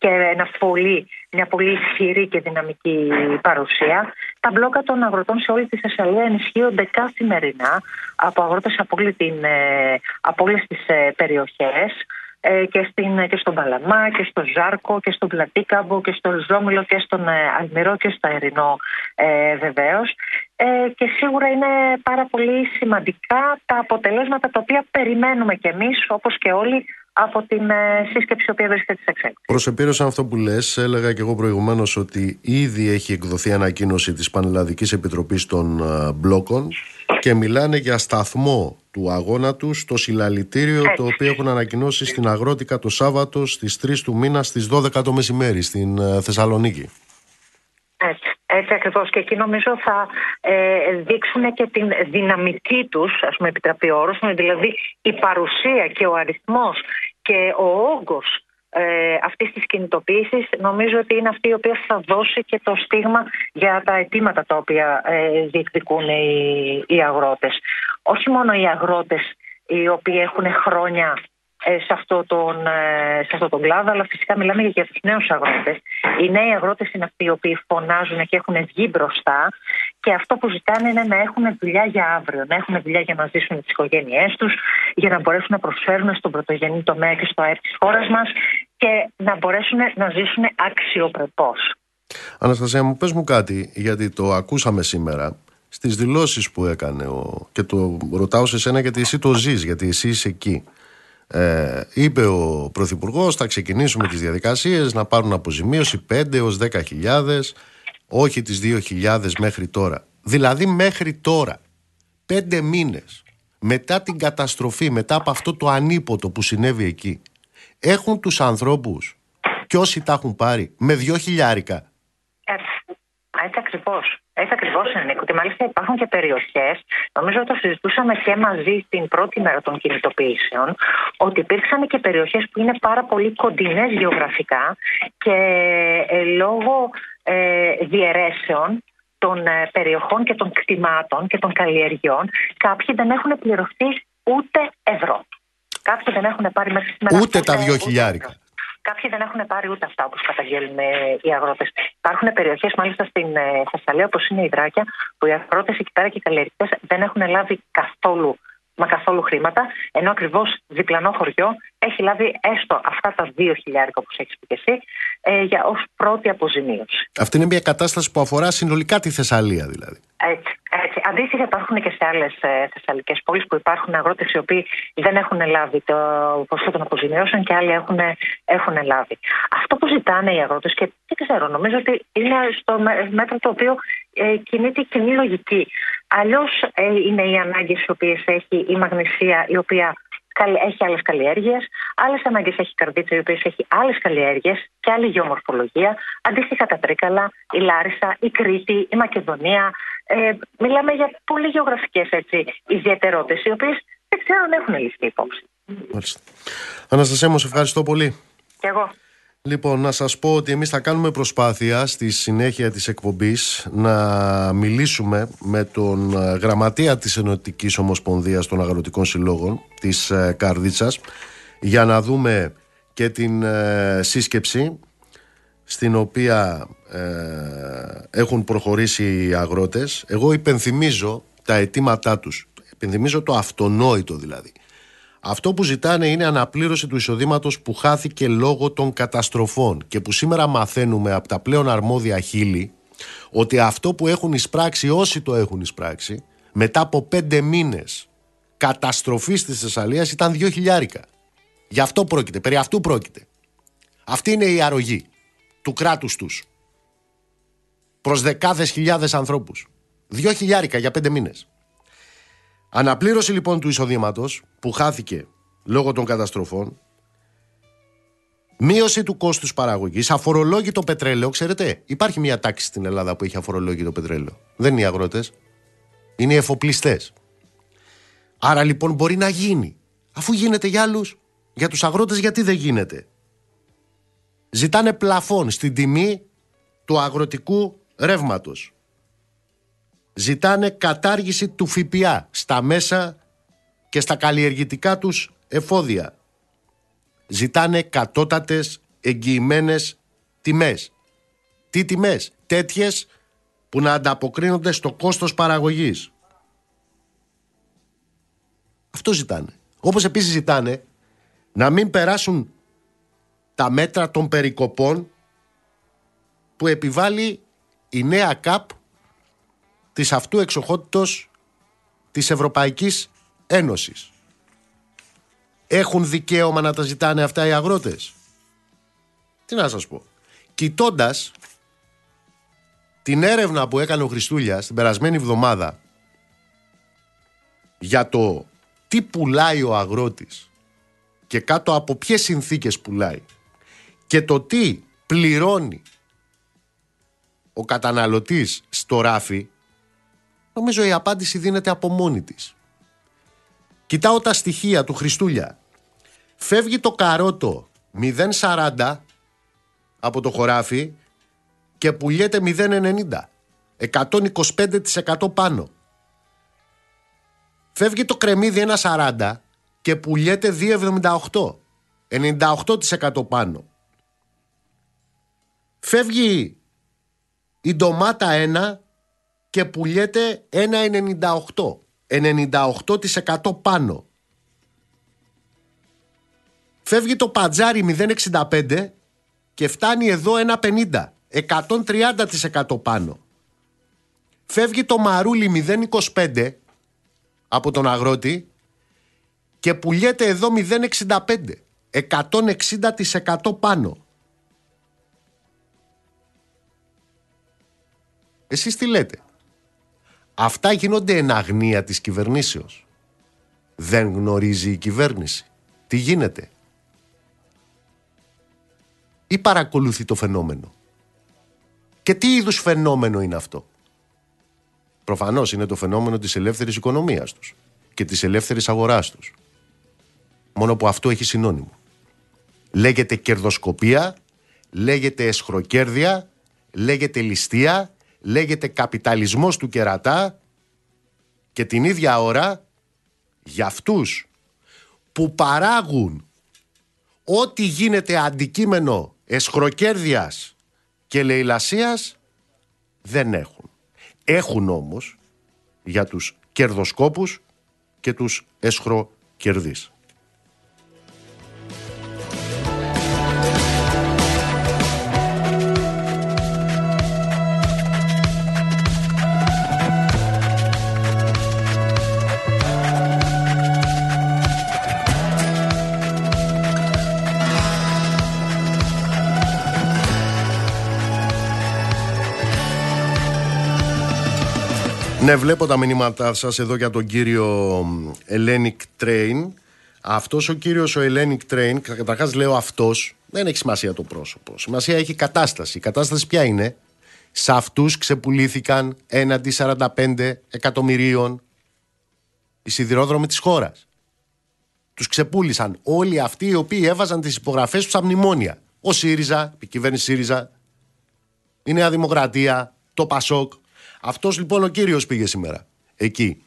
και ένα φωλή, μια πολύ ισχυρή και δυναμική παρουσία. Τα μπλόκα των αγροτών σε όλη τη Θεσσαλία ενισχύονται καθημερινά από αγρότες από, από όλες τις περιοχές ε, και, στην, και στον Παλαμά και στο Ζάρκο και στον Πλατίκαμπο και στο Ζόμιλο και στον ε, Αλμυρό και στο Ερηνό ε, βεβαίως ε, και σίγουρα είναι πάρα πολύ σημαντικά τα αποτελέσματα τα οποία περιμένουμε κι εμείς όπως και όλοι από την ε, σύσκεψη που βρίσκεται τη εξέλιξη. Προσεπήρωσαν αυτό που λες. Έλεγα και εγώ προηγουμένως ότι ήδη έχει εκδοθεί ανακοίνωση της Πανελλαδικής Επιτροπής των ε, Μπλόκων και μιλάνε για σταθμό του αγώνα τους στο συλλαλητήριο το οποίο έχουν ανακοινώσει στην Αγρότικα το Σάββατο στις 3 του μήνα στις 12 το μεσημέρι στην ε, Θεσσαλονίκη. Έτσι. Έτσι ακριβώς. Και εκεί νομίζω θα ε, δείξουν και την δυναμική τους, ας πούμε, επιτραπεί όρος, δηλαδή η παρουσία και ο αριθμός και ο όγκος ε, αυτής της κινητοποίησης νομίζω ότι είναι αυτή η οποία θα δώσει και το στίγμα για τα αιτήματα τα οποία ε, διεκδικούν οι, οι αγρότες. Όχι μόνο οι αγρότες οι οποίοι έχουν χρόνια ε, σε, αυτό τον, ε, σε αυτό τον κλάδο, αλλά φυσικά μιλάμε και για τους νέους αγρότες. Οι νέοι αγρότες είναι αυτοί οι οποίοι φωνάζουν και έχουν βγει μπροστά και αυτό που ζητάνε είναι να έχουν δουλειά για αύριο, να έχουν δουλειά για να ζήσουν τις οικογένειές τους, για να μπορέσουν να προσφέρουν στον πρωτογενή τομέα και στο ΑΕΠ της χώρας μας και να μπορέσουν να ζήσουν αξιοπρεπώς. Αναστασία μου, πες μου κάτι, γιατί το ακούσαμε σήμερα στις δηλώσεις που έκανε ο... και το ρωτάω σε σένα γιατί εσύ το ζεις, γιατί εσύ είσαι εκεί. Ε, είπε ο Πρωθυπουργός, θα ξεκινήσουμε τις διαδικασίες να πάρουν αποζημίωση 5 έως 10.000, όχι τις 2.000 μέχρι τώρα. Δηλαδή μέχρι τώρα, πέντε μήνες μετά την καταστροφή, μετά από αυτό το ανίποτο που συνέβη εκεί, έχουν τους ανθρώπους και όσοι τα έχουν πάρει με 2.000 χιλιάρικα έτσι ακριβώς. Έτσι ακριβώς είναι, Ότι μάλιστα υπάρχουν και περιοχές, νομίζω ότι το συζητούσαμε και μαζί στην πρώτη μέρα των κινητοποιήσεων, ότι υπήρξαν και περιοχές που είναι πάρα πολύ κοντινές γεωγραφικά και ε, λόγω ε, διαιρέσεων των ε, περιοχών και των κτημάτων και των καλλιεργιών, κάποιοι δεν έχουν πληρωθεί ούτε ευρώ. Κάποιοι δεν έχουν πάρει μέχρι σήμερα. Ούτε τα δύο χιλιάρικα. Κάποιοι δεν έχουν πάρει ούτε αυτά όπως καταγγέλνουν οι αγρότες. Υπάρχουν περιοχές, μάλιστα στην ε, Θεσσαλία, όπως είναι η Δράκια, που οι αγρότες εκεί πέρα και οι καλλιεργητές δεν έχουν λάβει καθόλου μα καθόλου χρήματα, ενώ ακριβώς διπλανό χωριό έχει λάβει έστω αυτά τα 2.000 όπως έχεις πει και εσύ, ε, για ως πρώτη αποζημίωση. Αυτή είναι μια κατάσταση που αφορά συνολικά τη Θεσσαλία δηλαδή. Έτσι. έτσι. Αντίστοιχα, υπάρχουν και σε άλλες θεσσαλικές πόλεις που υπάρχουν αγρότες οι οποίοι δεν έχουν λάβει το ποσό των αποζημιώσεων και άλλοι έχουν, έχουν λάβει. Αυτό που ζητάνε οι αγρότες και δεν ξέρω, νομίζω ότι είναι στο μέτρο το οποίο ε, κινείται η κοινή λογική. Αλλιώς ε, είναι οι ανάγκες οι οποίες έχει η Μαγνησία, η οποία έχει άλλες καλλιέργειες, άλλες ανάγκες έχει η Καρδίτσα, η οποία έχει άλλες καλλιέργειες και άλλη γεωμορφολογία. Αντίστοιχα τα Τρίκαλα, η Λάρισα, η Κρήτη, η Μακεδονία. Ε, μιλάμε για πολύ γεωγραφικές ιδιαιτερότητες, οι οποίες δεν ξέρω αν έχουν ληφθεί υπόψη. Μάλιστα. Αναστασία μου, σε ευχαριστώ πολύ. Και εγώ. Λοιπόν, να σας πω ότι εμείς θα κάνουμε προσπάθεια στη συνέχεια της εκπομπής να μιλήσουμε με τον ε, γραμματεία της Ενωτικής Ομοσπονδίας των Αγροτικών Συλλόγων της ε, Καρδίτσας για να δούμε και την ε, σύσκεψη στην οποία έχουν προχωρήσει οι αγρότες. Εγώ υπενθυμίζω τα αιτήματά τους. Υπενθυμίζω το αυτονόητο δηλαδή. Αυτό που ζητάνε είναι αναπλήρωση του εισοδήματος που χάθηκε λόγω των καταστροφών και που σήμερα μαθαίνουμε από τα πλέον αρμόδια χείλη ότι αυτό που έχουν εισπράξει όσοι το έχουν εισπράξει μετά από πέντε μήνες καταστροφής της Θεσσαλίας ήταν δύο χιλιάρικα. Γι' αυτό πρόκειται, περί αυτού πρόκειται. Αυτή είναι η αρρωγή του κράτους τους προς δεκάδες χιλιάδες ανθρώπους. Δύο χιλιάρικα για πέντε μήνες. Αναπλήρωση λοιπόν του εισοδήματος που χάθηκε λόγω των καταστροφών, μείωση του κόστους παραγωγής, αφορολόγητο πετρέλαιο. Ξέρετε, υπάρχει μια τάξη στην Ελλάδα που έχει αφορολόγητο πετρέλαιο. Δεν είναι οι αγρότες, είναι οι εφοπλιστές. Άρα λοιπόν μπορεί να γίνει. Αφού γίνεται για άλλους, για τους αγρότες γιατί δεν γίνεται; Ζητάνε πλαφόν στην τιμή του αγροτικού ρεύματος ζητάνε κατάργηση του ΦΠΑ στα μέσα και στα καλλιεργητικά τους εφόδια. Ζητάνε κατώτατες εγγυημένες τιμές. Τι τιμές; Τέτοιες που να ανταποκρίνονται στο κόστος παραγωγής. Αυτό ζητάνε. Όπως επίσης ζητάνε να μην περάσουν τα μέτρα των περικοπών που επιβάλλει η νέα ΚΑΠ της αυτού εξοχότητος της Ευρωπαϊκής Ένωσης. Έχουν δικαίωμα να τα ζητάνε αυτά οι αγρότες. Τι να σας πω. Κοιτώντας την έρευνα που έκανε ο Χριστούλιας την περασμένη εβδομάδα για το τι πουλάει ο αγρότης και κάτω από ποιες συνθήκες πουλάει και το τι πληρώνει ο καταναλωτής στο ράφι Νομίζω η απάντηση δίνεται από μόνη της. Κοιτάω τα στοιχεία του Χριστούλια. Φεύγει το καρότο 0,40 από το χωράφι και πουλιέται 0,90. 125% πάνω. Φεύγει το κρεμμύδι 1,40 και πουλιέται 2,78. 98% πάνω. Φεύγει η ντομάτα 1 και πουλιέται 1,98. 98% πάνω. Φεύγει το πατζάρι 0,65 και φτάνει εδώ 1,50. 130% πάνω. Φεύγει το μαρούλι 0,25 από τον αγρότη και πουλιέται εδώ 0,65. 160% πάνω. Εσείς τι λέτε; Αυτά γίνονται εν αγνία της κυβερνήσεως. Δεν γνωρίζει η κυβέρνηση. Τι γίνεται; Ή παρακολουθεί το φαινόμενο; Και τι είδους φαινόμενο είναι αυτό; Προφανώς είναι το φαινόμενο της ελεύθερης οικονομίας τους και της ελεύθερης αγοράς τους. Μόνο που αυτό έχει συνώνυμο. Λέγεται κερδοσκοπία, λέγεται εσχροκέρδια, λέγεται ληστεία, λέγεται καπιταλισμός του κερατά και την ίδια ώρα για αυτούς που παράγουν ό,τι γίνεται αντικείμενο εσχροκέρδειας και λαιλασίας δεν έχουν. Έχουν όμως για τους κερδοσκόπους και τους εσχροκερδείς. Ναι, βλέπω τα μηνύματά σας εδώ για τον κύριο Hellenic Train. Αυτός ο κύριος ο Hellenic Train, καταρχάς λέω αυτός, δεν έχει σημασία το πρόσωπο. Σημασία έχει η κατάσταση. Η κατάσταση ποια είναι; Σε αυτούς ξεπουλήθηκαν έναντι 45 εκατομμυρίων οι σιδηρόδρομοι της χώρας. Τους ξεπούλησαν όλοι αυτοί οι οποίοι έβαζαν τις υπογραφές τους στα μνημόνια. Ο ΣΥΡΙΖΑ, η κυβέρνηση ΣΥΡΙΖΑ, η Νέα Δημοκρατία, το ΠΑΣΟΚ, αυτός λοιπόν ο κύριος πήγε σήμερα εκεί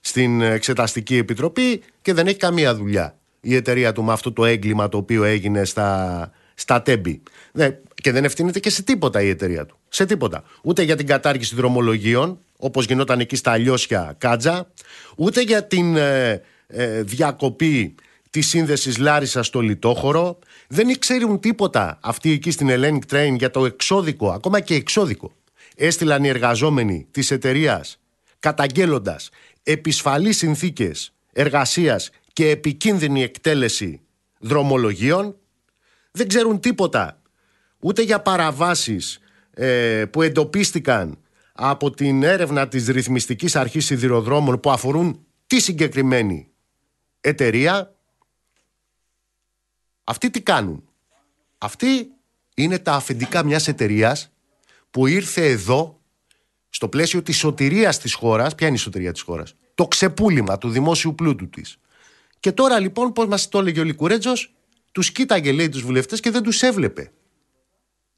στην Εξεταστική Επιτροπή και δεν έχει καμία δουλειά η εταιρεία του με αυτό το έγκλημα το οποίο έγινε στα, στα τέμπη. Ναι, και δεν ευθύνεται και σε τίποτα η εταιρεία του. Σε τίποτα. Ούτε για την κατάργηση δρομολογίων, όπως γινόταν εκεί στα Αλλιώσια Κάτζα, ούτε για την ε, ε, διακοπή της σύνδεσης Λάρισα στο Λιτόχωρο. Δεν ξέρουν τίποτα αυτοί εκεί στην Hellenic Train για το εξώδικο, ακόμα και εξώδικο έστειλαν οι εργαζόμενοι της εταιρείας καταγγέλλοντας επισφαλείς συνθήκες εργασίας και επικίνδυνη εκτέλεση δρομολογίων. Δεν ξέρουν τίποτα ούτε για παραβάσεις ε, που εντοπίστηκαν από την έρευνα της Ρυθμιστικής Αρχής Σιδηροδρόμων που αφορούν τη συγκεκριμένη εταιρεία. Αυτοί τι κάνουν; Αυτοί είναι τα αφεντικά μιας εταιρείας που ήρθε εδώ στο πλαίσιο της σωτηρίας της χώρας. Ποια είναι η σωτηρία της χώρας; Το ξεπούλημα του δημόσιου πλούτου της. Και τώρα λοιπόν, πώς μας το έλεγε ο Λικουρέτζος, τους κοίταγε λέει τους βουλευτές και δεν τους έβλεπε.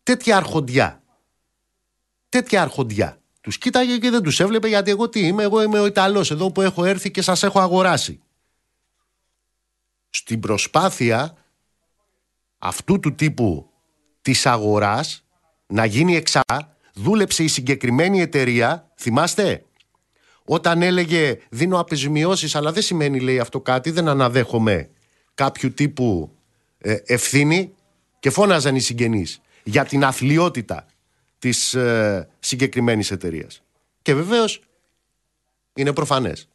Τέτοια αρχοντιά. Τέτοια αρχοντιά. Τους κοίταγε και δεν τους έβλεπε γιατί εγώ τι είμαι, εγώ είμαι ο Ιταλός εδώ που έχω έρθει και σας έχω αγοράσει. Στην προσπάθεια αυτού του τύπου της αγοράς να γίνει εξά, δούλεψε η συγκεκριμένη εταιρεία, θυμάστε, όταν έλεγε δίνω απεζημιώσεις, αλλά δεν σημαίνει λέει αυτό κάτι, δεν αναδέχομαι κάποιου τύπου ε, ευθύνη και φώναζαν οι συγγενείς για την αθλειότητα της ε, συγκεκριμένης εταιρείας. Και βεβαίως είναι προφανές.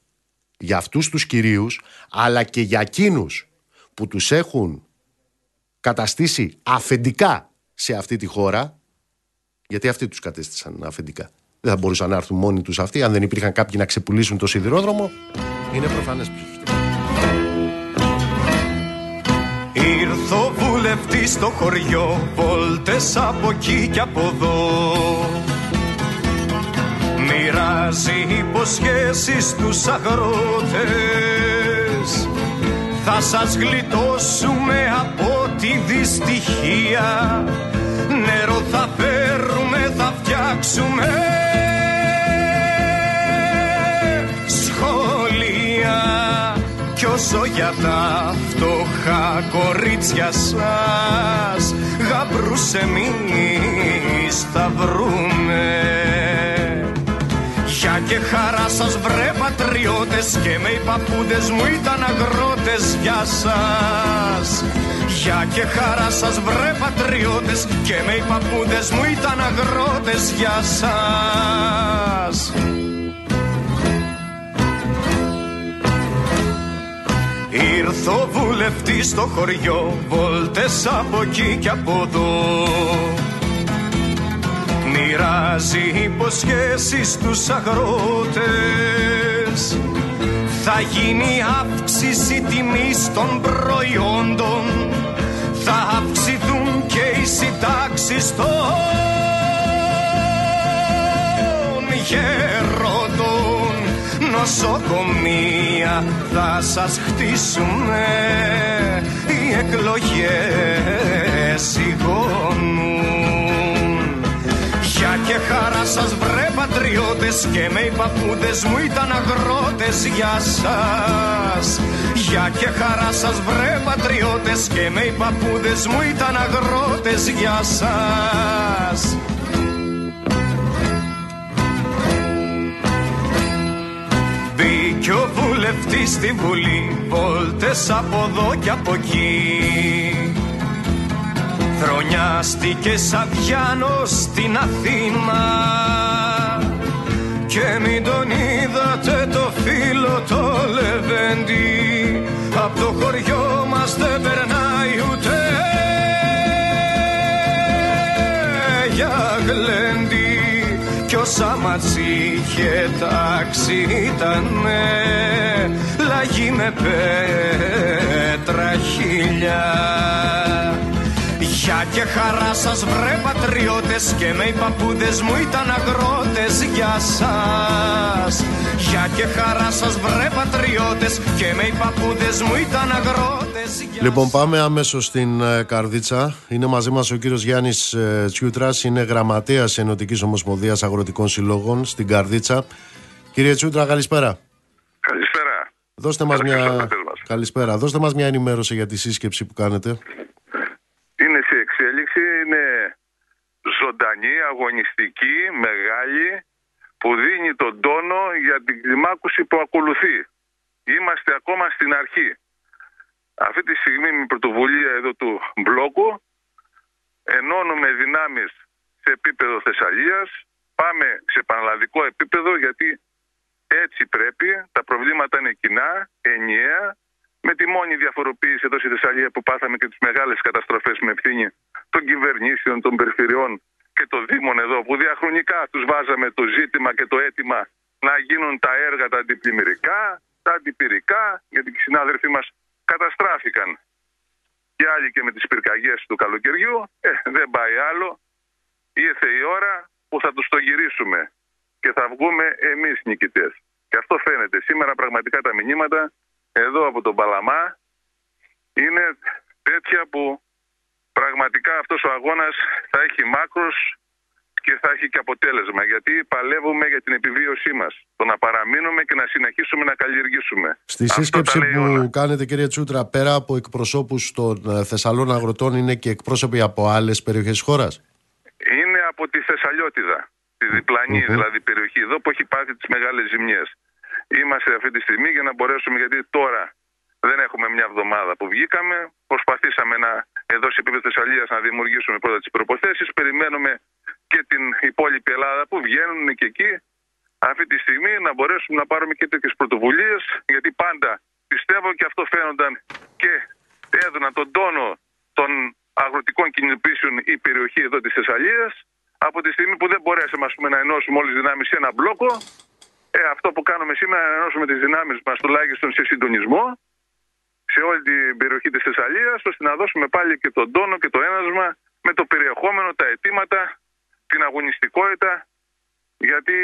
Για αυτούς τους κυρίους, αλλά και για εκείνους που τους έχουν καταστήσει αφεντικά σε αυτή τη χώρα, γιατί αυτοί τους κατέστησαν αφεντικά. Δεν θα μπορούσαν να έρθουν μόνοι τους αυτοί, αν δεν υπήρχαν κάποιοι να ξεπουλήσουν το σιδηρόδρομο. Είναι προφανές που Ήρθω ο βουλευτή στο χωριό, βόλτες από εκεί και από εδώ. Μοιράζει υποσχέσεις στου αγρότες. Θα σας γλιτώσουμε από τη δυστυχία Νερό θα φέρουμε, θα φτιάξουμε σχολεία. Κι όσο για τα φτωχά κορίτσια σας Γαμπρούς εμείς θα βρούμε Για και χαρά σας βρε πατριώτες Και με οι παππούδες μου ήταν αγρότες. Για σας. Γεια και χαρά σας βρε πατριώτες Και με οι παππούδες μου ήταν αγρότες. Για σας. Ήρθε ο βουλευτής στο χωριό Βόλτες από εκεί και από εδώ Μοιράζει υποσχέσεις στους αγρότες. Θα γίνει αύξηση τιμής των προϊόντων. Θα αυξηθούν και οι συντάξεις των γερόντων Νοσοκομεία θα σας χτίσουμε Οι εκλογές σιγώνουν. Γεια και χαρά σας βρε πατριώτες Και με οι παππούδες μου ήταν αγρότες για σας. Γεια και χαρά σας βρε πατριώτες Και με οι παππούδες μου ήταν αγρότες για σας. Μπήκε ο βουλευτής στη Βουλή Βόλτες από εδώ και από εκεί Χρονιάστηκε σαν Διάνος στην Αθήνα. Και μην τον είδατε το φίλο το Λεβέντι Απ' το χωριό μας δεν περνάει ούτε για γλέντι. Κι όσα μας είχε τάξει ήτανε Λαγί με πέτρα χίλια Γεια και χαρά σας βρε πατριώτες Και με οι παππούδες μου ήταν αγρότες για σας Γεια και χαρά σας βρε πατριώτες Και με οι παππούδες μου ήταν αγρότες για Λοιπόν, πάμε αμέσως στην ε, Καρδίτσα. Είναι μαζί μας ο κύριος Γιάννης Τσιούτρας, είναι γραμματέας Ενωτικής Ομοσπονδίας Αγροτικών Συλλόγων στην Καρδίτσα. Κύριε Τσιούτρα, καλησπέρα. Καλησπέρα. Δώστε μας Καλησπέρα μια... στους ακροατές μας. Καλησπέρα. Δώστε μας μια ενημέρωση για τη σύσκεψη που κάνετε. Είναι σε εξέλιξη, είναι ζωντανή, αγωνιστική, μεγάλη, που δίνει τον τόνο για την κλιμάκωση που ακολουθεί. Είμαστε ακόμα στην αρχή. Αυτή τη στιγμή με πρωτοβουλία εδώ του μπλόκου ενώνουμε δυνάμεις σε επίπεδο Θεσσαλίας, πάμε σε πανελλαδικό επίπεδο γιατί έτσι πρέπει, τα προβλήματα είναι κοινά, ενιαία, με τη μόνη διαφοροποίηση εδώ στη Θεσσαλία που πάθαμε και τις μεγάλες καταστροφές με ευθύνη των κυβερνήσεων, των περιφερειών και των Δήμων εδώ, που διαχρονικά τους βάζαμε το ζήτημα και το αίτημα να γίνουν τα έργα τα αντιπλημμυρικά, τα αντιπυρικά, γιατί οι συνάδελφοί μας καταστράφηκαν και άλλοι και με τις πυρκαγιές του καλοκαιριού. Ε, δεν πάει άλλο. Ήρθε η ώρα που θα τους το γυρίσουμε και θα βγούμε εμείς νικητές. Και αυτό φαίνεται. Σήμερα πραγματικά τα μηνύματα εδώ από τον Παλαμά είναι τέτοια που πραγματικά αυτός ο αγώνας θα έχει μάκρος και θα έχει και αποτέλεσμα. Γιατί παλεύουμε για την επιβίωσή μας. Το να παραμείνουμε και να συνεχίσουμε να καλλιεργήσουμε. Στη Αυτό σύσκεψη τα λέει που όλα. κάνετε, κύριε Τσούτρα, πέρα από εκπροσώπους των ε, Θεσσαλών αγροτών, είναι και εκπρόσωποι από άλλες περιοχές της χώρας; είναι από τη Θεσσαλιώτιδα, τη διπλανη δηλαδή περιοχή εδώ που έχει πάθει τις μεγάλες ζημιές. Είμαστε αυτή τη στιγμή για να μπορέσουμε, γιατί τώρα δεν έχουμε μια εβδομάδα που βγήκαμε, προσπαθήσαμε να, εδώ σε επίπεδο Θεσσαλίας να δημιουργήσουμε πρώτα τις προποθέσεις, περιμένουμε και την υπόλοιπη Ελλάδα που βγαίνουν και εκεί αυτή τη στιγμή να μπορέσουμε να πάρουμε και τέτοιες πρωτοβουλίες, γιατί πάντα πιστεύω και αυτό φαίνονταν και έδωνα τον τόνο των αγροτικών κινητοποιήσεων η περιοχή εδώ της Θεσσαλίας. Από τη στιγμή που δεν μπορέσαμε ας πούμε, να ενώσουμε όλες τις δυνάμεις σε ένα μπλόκο ε, αυτό που κάνουμε σήμερα είναι να ενώσουμε τις δυνάμεις μας τουλάχιστον σε συντονισμό σε όλη την περιοχή της Θεσσαλίας ώστε να δώσουμε πάλι και τον τόνο και το ένασμα με το περιεχόμενο, τα αιτήματα, την αγωνιστικότητα γιατί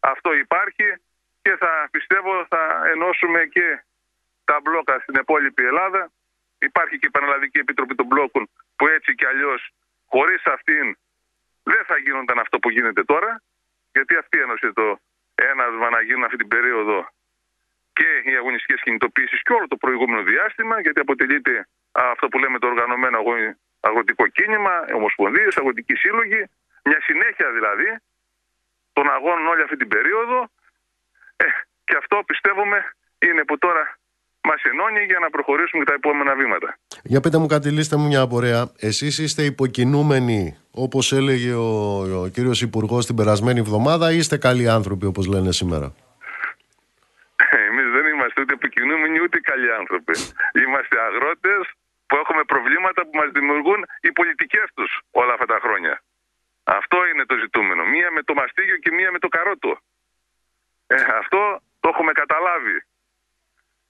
αυτό υπάρχει και θα πιστεύω θα ενώσουμε και τα μπλόκα στην υπόλοιπη Ελλάδα. Υπάρχει και η Πανελλαδική Επιτροπή των Μπλόκων που έτσι κι αλλιώς χωρίς αυτήν δεν θα γίνονταν αυτό που γίνεται τώρα γιατί αυτή ένωσε το ένασμα να γίνουν αυτή την περίοδο και οι αγωνιστικές κινητοποίησεις και όλο το προηγούμενο διάστημα γιατί αποτελείται α, αυτό που λέμε το οργανωμένο αγω- αγροτικό κίνημα, ομοσπονδίες, αγροτικοί σύλλογοι, μια συνέχεια δηλαδή των αγώνων όλη αυτή την περίοδο ε, και αυτό πιστεύουμε είναι που τώρα μας ενώνει για να προχωρήσουμε και τα επόμενα βήματα. Για πείτε μου κάτι, λύστε μου μια απορία. Εσείς είστε υποκινούμενοι, όπως έλεγε ο, ο κύριος Υπουργός την περασμένη εβδομάδα, ή είστε καλοί άνθρωποι, όπως λένε σήμερα; Εμείς δεν είμαστε ούτε επικοινούμενοι ούτε καλοί άνθρωποι. Είμαστε αγρότες που έχουμε προβλήματα που μας δημιουργούν οι πολιτικές τους όλα αυτά τα χρόνια. Αυτό είναι το ζητούμενο. Μία με το μαστίγιο και μία με το καρότο. Ε, αυτό το έχουμε καταλάβει.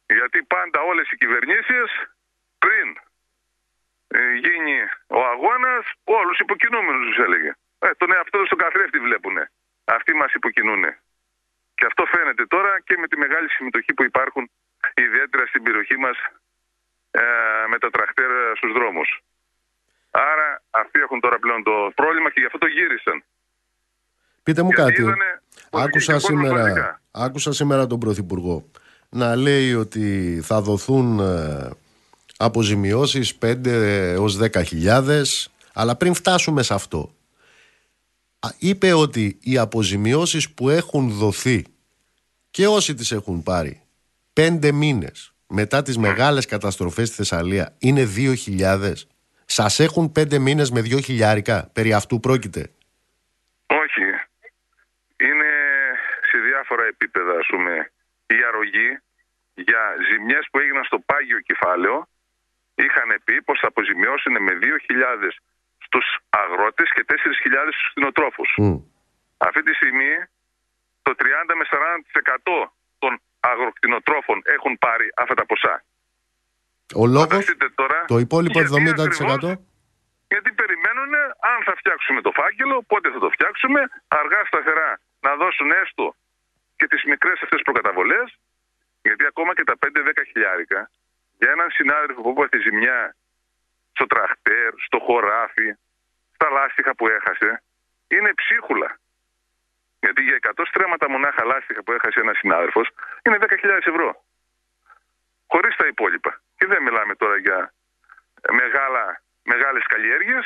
Γιατί πάντα όλες οι κυβερνήσεις πριν ε, γίνει ο αγώνας όλους υποκινούμενους τους έλεγε. Ε, τον εαυτό τους στον καθρέφτη βλέπουνε. Αυτοί μας υποκινούνε. Και αυτό φαίνεται τώρα και με τη μεγάλη συμμετοχή που υπάρχουν ιδιαίτερα στην περιοχή μας ε, με τα τραχτέρ στους δρόμους. Άρα αυτοί έχουν τώρα πλέον το πρόβλημα και γι' αυτό το γύρισαν. Πείτε μου Γιατί κάτι. είδανε ότι Άκουσα είχε κόσμο σήμερα, πραγματικά. άκουσα σήμερα τον Πρωθυπουργό να λέει ότι θα δοθούν ε, αποζημιώσεις 5 έως 10 αλλά πριν φτάσουμε σε αυτό α, είπε ότι οι αποζημιώσεις που έχουν δοθεί και όσοι τις έχουν πάρει πέντε μήνες μετά τις μεγάλες καταστροφές στη Θεσσαλία είναι 2.000 σας έχουν πέντε μήνες με 2 χιλιάρικα περί αυτού πρόκειται; Όχι. Είναι σε διάφορα επίπεδα, ας πούμε, η αρρωγή για ζημιές που έγιναν στο πάγιο κεφάλαιο είχαν πει πως θα αποζημιώσουν με 2.000 στους αγρότες και 4.000 στους κτηνοτρόφους. Μμ. Αυτή τη στιγμή το 30 με 40% των αγροκτηνοτρόφων έχουν πάρει αυτά τα ποσά. Ο λόγος, Φανταστείτε τώρα το υπόλοιπο γιατί 70% ακριβώς γιατί περιμένουν αν θα φτιάξουμε το φάκελο, πότε θα το φτιάξουμε, αργά σταθερά να δώσουν έστω και τις μικρές αυτές προκαταβολές, γιατί ακόμα και τα 5-10 χιλιάρικα για έναν συνάδελφο που έπαθε ζημιά στο τραχτέρ, στο χωράφι, στα λάστιχα που έχασε, είναι ψίχουλα. Γιατί για 100 στρέμματα μονάχα λάστιχα που έχασε ένας συνάδελφος είναι 10.000 ευρώ. Χωρίς τα υπόλοιπα. Και δεν μιλάμε τώρα για μεγάλα, μεγάλες καλλιέργειες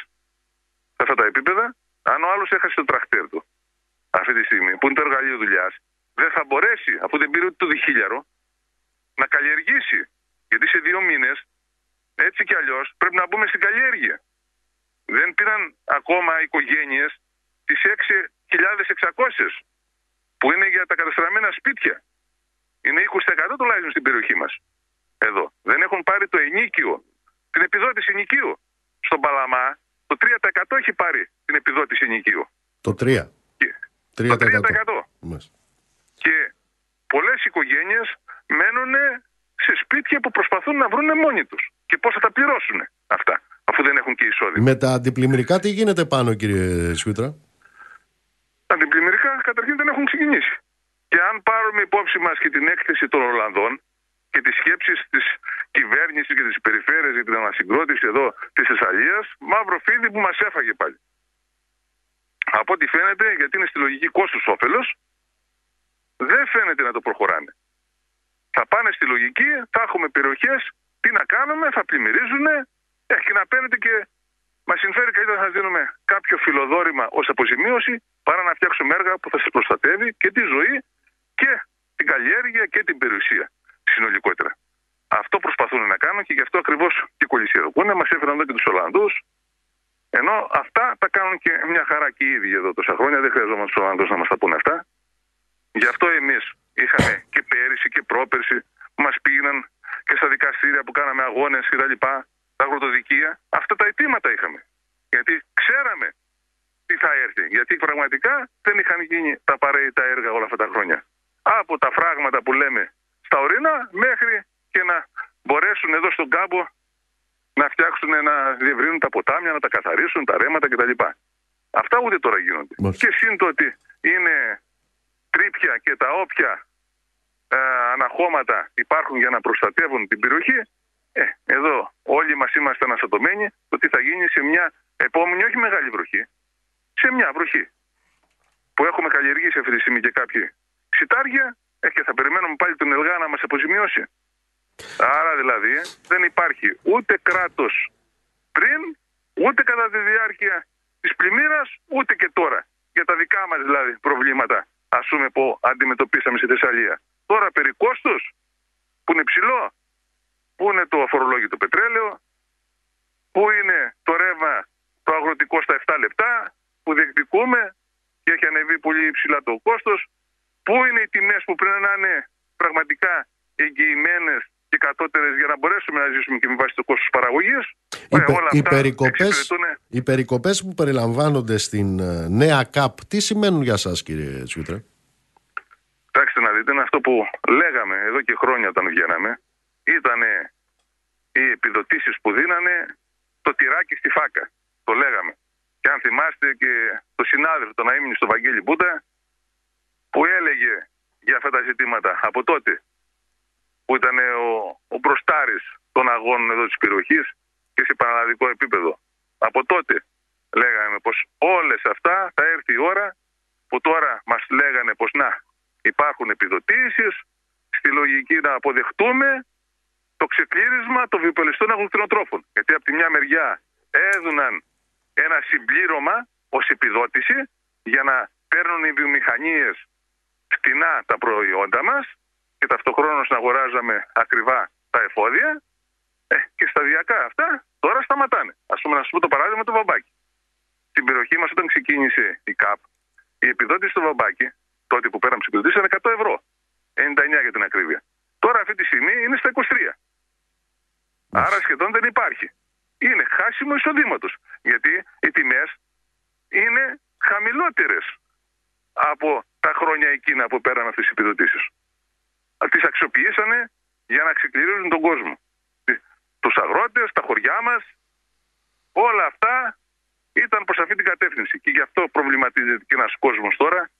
σε αυτά τα επίπεδα. Αν ο άλλος έχασε το τραχτέρ του αυτή τη στιγμή, που είναι το εργαλείο δουλειάς, δεν θα μπορέσει, αφού δεν πήρε ούτε το διχίλιαρο, να καλλιεργήσει. Γιατί σε δύο μήνες, έτσι κι αλλιώς, πρέπει να μπούμε στην καλλιέργεια. Δεν πήραν ακόμα οικογένειες τις 6.600 που είναι για τα καταστραμμένα σπίτια. Είναι 20% τουλάχιστον στην περιοχή μας. Εδώ. Δεν έχουν πάρει το ενίκιο, την επιδότηση ενοικίου. Στον Παλαμά το 3% έχει πάρει την επιδότηση ενοικίου. Το 3. Και- 3%. Το 3%. Μάλιστα. Και πολλές οικογένειες μένουν σε σπίτια που προσπαθούν να βρουν μόνοι τους. Και πώς θα τα πληρώσουν αυτά, αφού δεν έχουν και εισόδημα. Με τα αντιπλημμυρικά τι γίνεται πάνω κύριε Σιούτρα; Αντιπλημμυρικά καταρχήν δεν έχουν ξεκινήσει. Και αν πάρουμε υπόψη μας και την έκθεση των Ολλανδών και τις σκέψεις της κυβέρνησης και της περιφέρειας για την ανασυγκρότηση εδώ της Θεσσαλίας, μαύρο φίδι που μας έφαγε πάλι. Από ό,τι φαίνεται, γιατί είναι στη λογική κόστους όφελος, δεν φαίνεται να το προχωράνε. Θα πάνε στη λογική, θα έχουμε περιοχές, τι να κάνουμε, θα πλημμυρίζουν, ε, και να παίρνετε και Μα συμφέρει καλύτερα να σας δίνουμε κάποιο φιλοδόρημα ως αποζημίωση παρά να φτιάξουμε έργα που θα σας προστατεύει και τη ζωή και την καλλιέργεια και την περιουσία συνολικότερα. Αυτό προσπαθούν να κάνουν και γι' αυτό ακριβώς και κολλησιεργούν. Μας έφεραν εδώ και τους Ολλανδούς. Ενώ αυτά τα κάνουν και μια χαρά και οι ίδιοι εδώ τόσα χρόνια. Δεν χρειαζόμαστε τους Ολλανδούς να μας τα πούνε αυτά. Γι' αυτό εμείς είχαμε και πέρυσι και πρόπερσι που μας πήγαιναν και στα δικαστήρια που κάναμε αγώνες κτλ. Τα αγροτοδικεία. Αυτά τα αιτήματα είχαμε. Γιατί ξέραμε τι θα έρθει. Γιατί πραγματικά δεν είχαν γίνει τα απαραίτητα έργα όλα αυτά τα χρόνια. Από τα φράγματα που λέμε στα ορεινά μέχρι και να μπορέσουν εδώ στον κάμπο να φτιάξουν, να διευρύνουν τα ποτάμια, να τα καθαρίσουν, τα ρέματα κτλ. Αυτά ούτε τώρα γίνονται. Μάλιστα. Και σύν το ότι είναι τρίπια και τα όποια ε, αναχώματα υπάρχουν για να προστατεύουν την περιοχή, ε, εδώ όλοι μας είμαστε αναστατωμένοι το τι θα γίνει σε μια επόμενη, όχι μεγάλη βροχή, σε μια βροχή που έχουμε καλλιεργήσει αυτή τη στιγμή και κάποιοι ξυτάρια ε, και θα περιμένουμε πάλι τον Ελγά να μας αποζημιώσει. Άρα δηλαδή δεν υπάρχει ούτε κράτος πριν, ούτε κατά τη διάρκεια της πλημμύρας, ούτε και τώρα. Για τα δικά μας δηλαδή προβλήματα, ας πούμε που αντιμετωπίσαμε στη Θεσσαλία. Τώρα περί κόστους, που είναι ψηλό, πού είναι το αφορολόγητο πετρέλαιο, πού είναι το ρεύμα το αγροτικό στα 7 λεπτά που διεκδικούμε και έχει ανεβεί πολύ υψηλά το κόστος, πού είναι οι τιμές που πρέπει να είναι πραγματικά εγγυημένες και κατώτερες για να μπορέσουμε να ζήσουμε και με βάση το κόστος παραγωγής. Οι, Ε, πε- όλα οι, αυτά περικοπές, εξυπηρετούν- οι περικοπές που περιλαμβάνονται στην ε, νέα ΚΑΠ, τι σημαίνουν για σας κύριε Τσιούτρα. Κοιτάξτε να δείτε, είναι αυτό που λέγαμε εδώ και χρόνια όταν βγαίναμε. Ήταν οι επιδοτήσεις που δίνανε το τυράκι στη φάκα. Το λέγαμε. Και αν θυμάστε και το συνάδελφο, τον Αίμνη στο Βαγγέλη Μπούτα, που έλεγε για αυτά τα ζητήματα από τότε, που ήταν ο, ο μπροστάρης των αγώνων εδώ της περιοχής και σε πανελλαδικό επίπεδο. Από τότε λέγαμε πως όλες αυτά θα έρθει η ώρα που τώρα μας λέγανε πως να υπάρχουν επιδοτήσεις στη λογική να αποδεχτούμε το ξεκλήρισμα των βιοπελιστών αγροκτηνοτρόφων. Γιατί από τη μια μεριά έδωναν ένα συμπλήρωμα ως επιδότηση για να παίρνουν οι βιομηχανίες φτηνά τα προϊόντα μας και ταυτοχρόνως να αγοράζαμε ακριβά τα εφόδια ε, και σταδιακά αυτά τώρα σταματάνε. Ας πούμε να σου πω το παράδειγμα του βαμπάκι. Στην περιοχή μας όταν ξεκίνησε η ΚΑΠ η επιδότηση στο βαμπάκι τότε που πέραμε επιδοτήσεις ήταν 100 ευρώ. 99 για την ακρίβεια. Τώρα αυτή τη στιγμή είναι στα 23. Άρα σχεδόν δεν υπάρχει. Είναι χάσιμο εισοδήματο. Γιατί οι τιμές είναι χαμηλότερες από τα χρόνια εκείνα που πέραν αυτές τις επιδοτήσεις. Τις αξιοποιήσανε για να ξεκληρίζουν τον κόσμο. Τους αγρότες, τα χωριά μας, όλα αυτά ήταν προς αυτή την κατεύθυνση. Και γι' αυτό προβληματίζεται και ένας κόσμος τώρα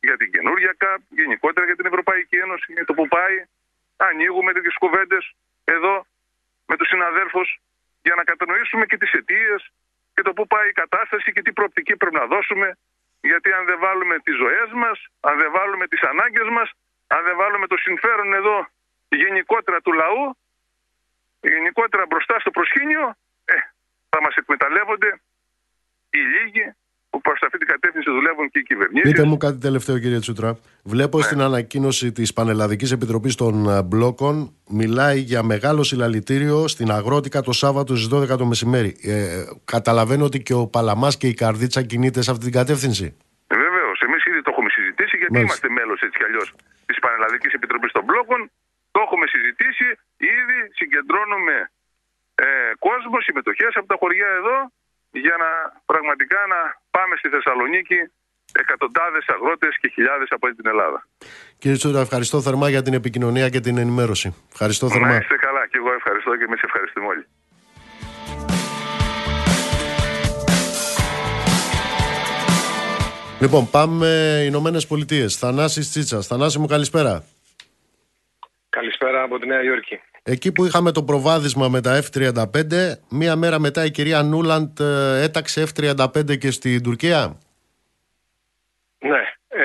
για την καινούργια ΚΑΠ, γενικότερα για την Ευρωπαϊκή Ένωση, για το που πάει. Ανοίγουμε τέτοιες κουβέντες εδώ με τους συναδέλφους για να κατανοήσουμε και τις αιτίες και το πού πάει η κατάσταση και τι προοπτική πρέπει να δώσουμε. Γιατί αν δεν βάλουμε τις ζωές μας, αν δεν βάλουμε τις ανάγκες μας, αν δεν βάλουμε το συμφέρον εδώ γενικότερα του λαού, γενικότερα μπροστά στο προσκήνιο, ε, θα μας εκμεταλλεύονται οι λίγοι που προς αυτή την κατεύθυνση δουλεύουν και οι κυβερνήσεις. Πείτε μου κάτι τελευταίο κύριε Τσούτρα. Βλέπω στην ανακοίνωση της Πανελλαδικής Επιτροπής των ε, Μπλόκων μιλάει για μεγάλο συλλαλητήριο στην Αγρότικα το Σάββατο στις 12 το μεσημέρι. Ε, καταλαβαίνω ότι και ο Παλαμάς και η Καρδίτσα κινείται σε αυτή την κατεύθυνση. Βεβαίως, εμείς ήδη το έχουμε συζητήσει γιατί Μάλιστα. είμαστε μέλος έτσι κι αλλιώς της Πανελλαδικής Επιτροπής των Μπλόκων. Το έχουμε συζητήσει. Ήδη συγκεντρώνουμε ε, κόσμο, συμμετοχές από τα χωριά εδώ για να πραγματικά να πάμε στη Θεσσαλονίκη εκατοντάδες αγρότες και χιλιάδες από όλη την Ελλάδα. Κύριε Τσούτρα, ευχαριστώ θερμά για την επικοινωνία και την ενημέρωση. Ευχαριστώ Να θερμά. είστε καλά και εγώ ευχαριστώ και εμείς ευχαριστούμε όλοι. Λοιπόν, πάμε Ηνωμένες Πολιτείες. Θανάσης Τσίτσας. Θανάση μου, καλησπέρα. Καλησπέρα από τη Νέα Υόρκη. Εκεί που είχαμε το προβάδισμα με τα F-35, μία μέρα μετά η κυρία Νούλαντ ε, έταξε F-35 και στην Τουρκία; Ναι, ε,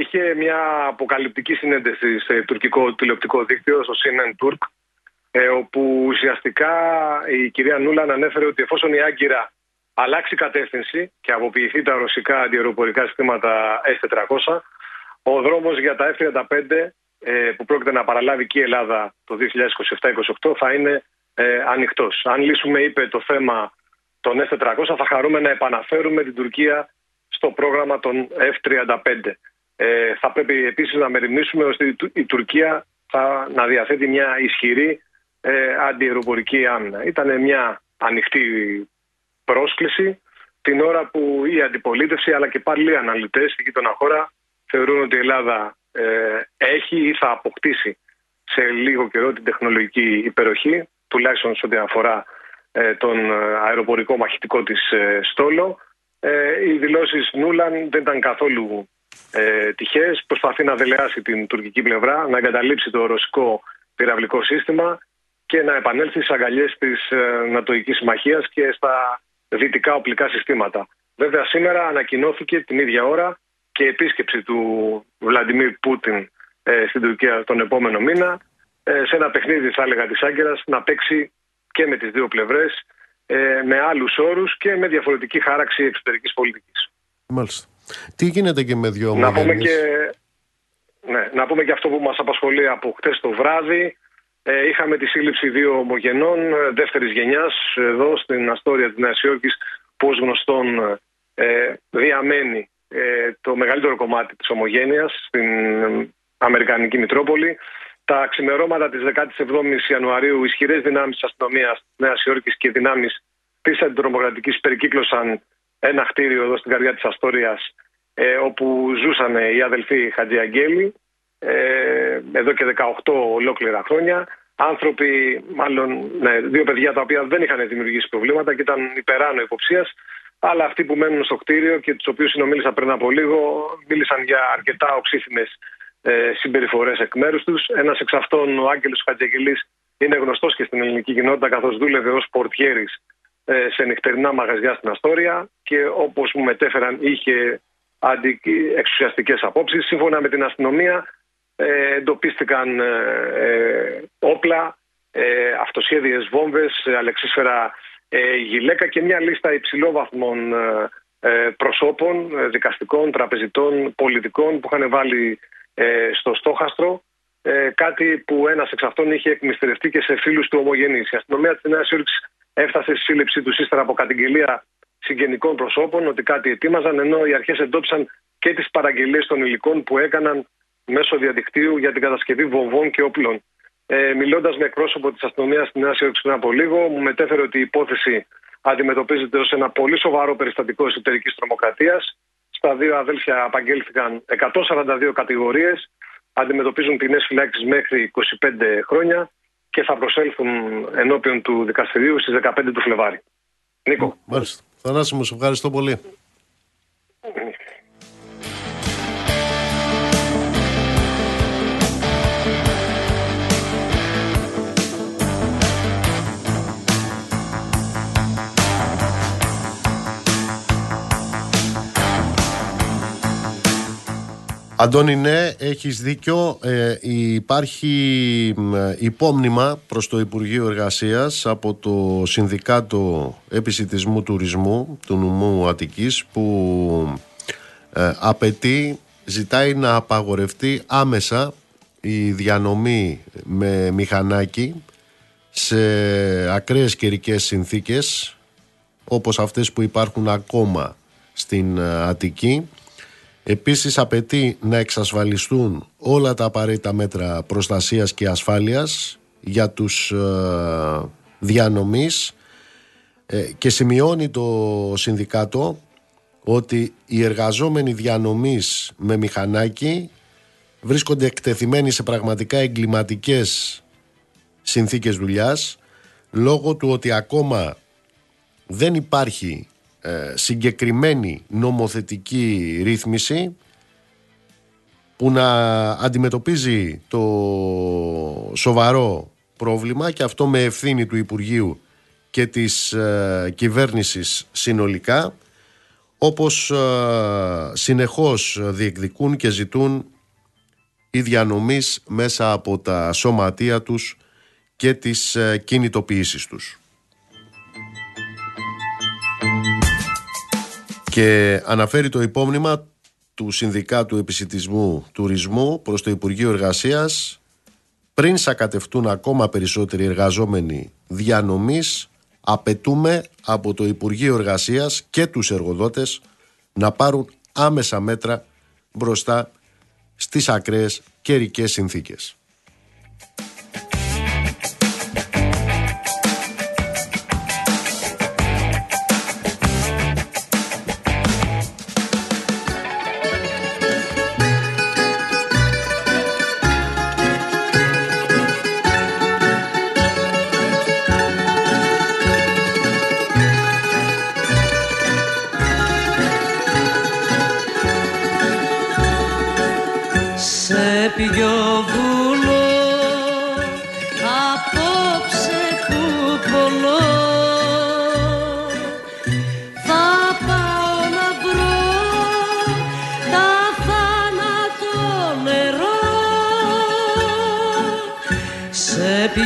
είχε μια αποκαλυπτική συνέντευξη σε τουρκικό τηλεοπτικό δίκτυο, στο CNN Turk, ε, όπου ουσιαστικά η κυρία Νούλαν ανέφερε ότι εφόσον η Άγκυρα αλλάξει κατεύθυνση και αποποιηθεί τα ρωσικά αντιεροπορικά συστήματα S-400, ο δρόμος για τα F-35 ε, που πρόκειται να παραλάβει και η Ελλάδα το 2027-2028 θα είναι ε, ανοιχτός. Αν λύσουμε, είπε, το θέμα των F-400 θα χαρούμε να επαναφέρουμε την Τουρκία στο πρόγραμμα των F-35. Ε, θα πρέπει επίσης να μεριμνήσουμε ώστε η, Του- η Τουρκία θα να διαθέτει μια ισχυρή ε, αντιεροπορική άμυνα. Ήταν μια ανοιχτή πρόσκληση την ώρα που η αντιπολίτευση αλλά και πάλι οι αναλυτές στη γείτονα χώρα θεωρούν ότι η Ελλάδα ε, έχει ή θα αποκτήσει σε λίγο καιρό την τεχνολογική υπεροχή τουλάχιστον σε ό,τι αφορά ε, τον ε, αεροπορικό μαχητικό της ε, στόλο. Ε, οι δηλώσεις Νούλαν δεν ήταν καθόλου ε, τυχαίες. Προσπαθεί να δελεάσει την τουρκική πλευρά, να εγκαταλείψει το ρωσικό πυραυλικό σύστημα και να επανέλθει στις αγκαλιές της ε, Νατοικής Συμμαχίας και στα δυτικά οπλικά συστήματα. Βέβαια σήμερα ανακοινώθηκε την ίδια ώρα και επίσκεψη του Βλαντιμίρ Πούτιν ε, στην Τουρκία τον επόμενο μήνα ε, σε ένα παιχνίδι θα έλεγα της Άγκυρας να παίξει και με τις δύο πλευρές ε, με άλλους όρους και με διαφορετική χάραξη εξωτερικής πολιτικής. Μάλιστα. Τι γίνεται και με δύο Να πούμε, ομογενείς; και, ναι, να πούμε και αυτό που μας απασχολεί από χτες το βράδυ Ε, είχαμε τη σύλληψη δύο ομογενών ε, δεύτερης γενιάς εδώ στην Αστόρια της Νέας Υόρκης που ως γνωστόν ε, διαμένει ε, το μεγαλύτερο κομμάτι της ομογένειας στην Αμερικανική Μητρόπολη. Τα ξημερώματα της 17ης Ιανουαρίου ισχυρές δυνάμεις της αστυνομίας της Νέας Υόρκης και δυνάμεις της αντιτρομοκρατικής περικύκλωσαν ένα κτίριο εδώ στην καρδιά της Αστόριας ε, όπου ζούσαν οι αδελφοί Χατζιαγγέλη ε, εδώ και 18 ολόκληρα χρόνια. Άνθρωποι, μάλλον ναι, δύο παιδιά τα οποία δεν είχαν δημιουργήσει προβλήματα και ήταν υπεράνω υποψίας. Αλλά αυτοί που μένουν στο κτίριο και τους οποίους συνομίλησα πριν από λίγο μίλησαν για αρκετά οξύθυμε ε, συμπεριφορές εκ μέρους τους. Ένας εξ αυτών, ο Άγγελος Χατζιαγγελή, είναι γνωστός και στην ελληνική κοινότητα καθώς δούλευε ως πορτιέρης ε, σε νυχτερινά μαγαζιά στην Αστόρια και όπως μου μετέφεραν είχε εξουσιαστικές απόψεις. Σύμφωνα με την αστυνομία, ε, εντοπίστηκαν ε, ε, όπλα, ε, αυτοσχέδιες βόμβες, αλεξίσφαιρα γυλαίκα και μια λίστα υψηλόβαθμων προσώπων, δικαστικών, τραπεζιτών, πολιτικών που είχαν βάλει στο στόχαστρο κάτι που ένας εξ αυτών είχε εκμυστηρευτεί και σε φίλους του ομογενείς. Η αστυνομία της Νέας Υόρκης έφτασε στη σύλληψή τους ύστερα από κατηγγελία συγγενικών προσώπων ότι κάτι ετοίμαζαν ενώ οι αρχές εντόπισαν και τις παραγγελίες των υλικών που έκαναν μέσω διαδικτύου για την κατασκευή βομβών και όπλων. Ε, Μιλώντας με εκπρόσωπο της αστυνομίας στην Νέα Υόρκη πριν από λίγο, μου μετέφερε ότι η υπόθεση αντιμετωπίζεται ως ένα πολύ σοβαρό περιστατικό εσωτερικής τρομοκρατίας. Στα δύο αδέλφια απαγγέλθηκαν 142 κατηγορίες, αντιμετωπίζουν ποινές φυλάξη μέχρι 25 χρόνια και θα προσέλθουν ενώπιον του δικαστηρίου στις 15 του Φλεβάρι. Νίκο. Μάλιστα. Θανάση μου, σε ευχαριστώ πολύ. Αντώνη, ναι, έχεις δίκιο. Ε, υπάρχει υπόμνημα προς το Υπουργείο Εργασίας από το Συνδικάτο Επισητισμού Τουρισμού του Νομού Αττικής που ε, απαιτεί, ζητάει να απαγορευτεί άμεσα η διανομή με μηχανάκι σε ακραίες καιρικές συνθήκες όπως αυτές που υπάρχουν ακόμα στην ε, Αττική Επίσης απαιτεί να εξασφαλιστούν όλα τα απαραίτητα μέτρα προστασίας και ασφάλειας για τους ε, διανομής. Ε, και σημειώνει το συνδικάτο ότι οι εργαζόμενοι διανομής με μηχανάκι βρίσκονται εκτεθειμένοι σε πραγματικά εγκληματικές συνθήκες δουλειάς λόγω του ότι ακόμα δεν υπάρχει ε, συγκεκριμένη νομοθετική ρύθμιση που να αντιμετωπίζει το σοβαρό πρόβλημα και αυτό με ευθύνη του Υπουργείου και της ε, κυβέρνησης συνολικά όπως ε, συνεχώς διεκδικούν και ζητούν οι διανομής μέσα από τα σωματεία τους και τις ε, κινητοποιήσεις τους. Και αναφέρει το υπόμνημα του Συνδικάτου Επισητισμού Τουρισμού προς το Υπουργείο Εργασίας πριν σακατευτούν ακόμα περισσότεροι εργαζόμενοι διανομής απαιτούμε από το Υπουργείο Εργασίας και τους εργοδότες να πάρουν άμεσα μέτρα μπροστά στις ακραίες καιρικές συνθήκες.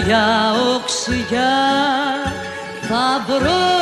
Πηγή θα γιάνω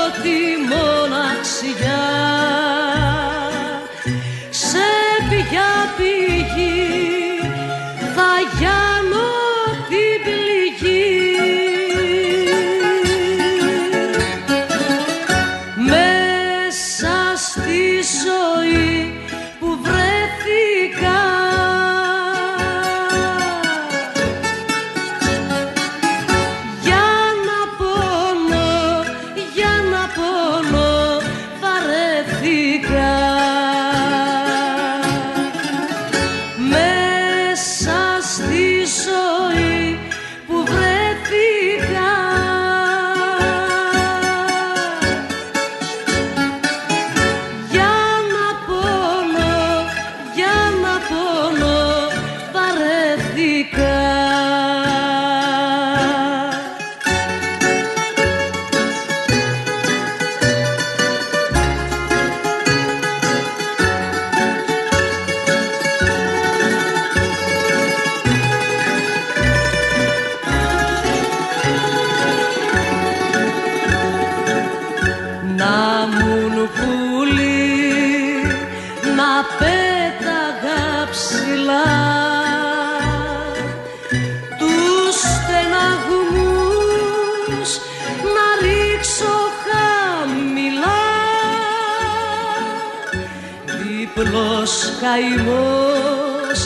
καημός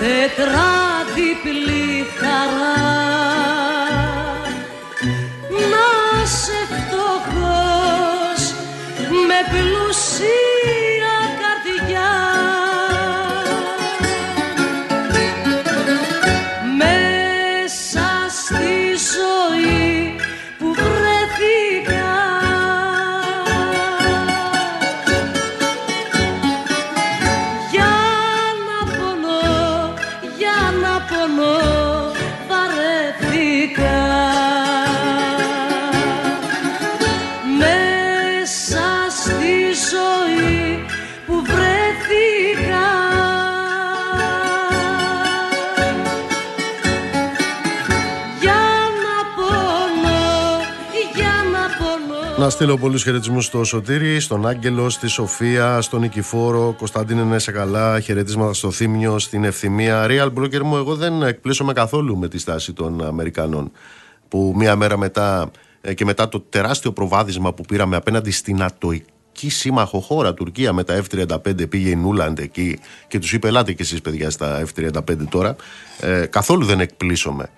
τετράδιπλή χαρά να σε φτωχός με πλουσία στείλω πολλούς χαιρετισμούς στο Σωτήρι, στον Άγγελο, στη Σοφία, στον Νικηφόρο, Κωνσταντίνε να είσαι καλά, χαιρετίσματα στο Θήμιο, στην Ευθυμία. Real Broker μου, εγώ δεν εκπλήσωμαι καθόλου με τη στάση των Αμερικανών που μία μέρα μετά ε, και μετά το τεράστιο προβάδισμα που πήραμε απέναντι στην ατοική σύμμαχο χώρα Τουρκία με τα F-35 πήγε η Νούλαντ εκεί και τους είπε ελάτε κι εσείς παιδιά στα F-35 τώρα ε, καθόλου δεν εκπλήσωμαι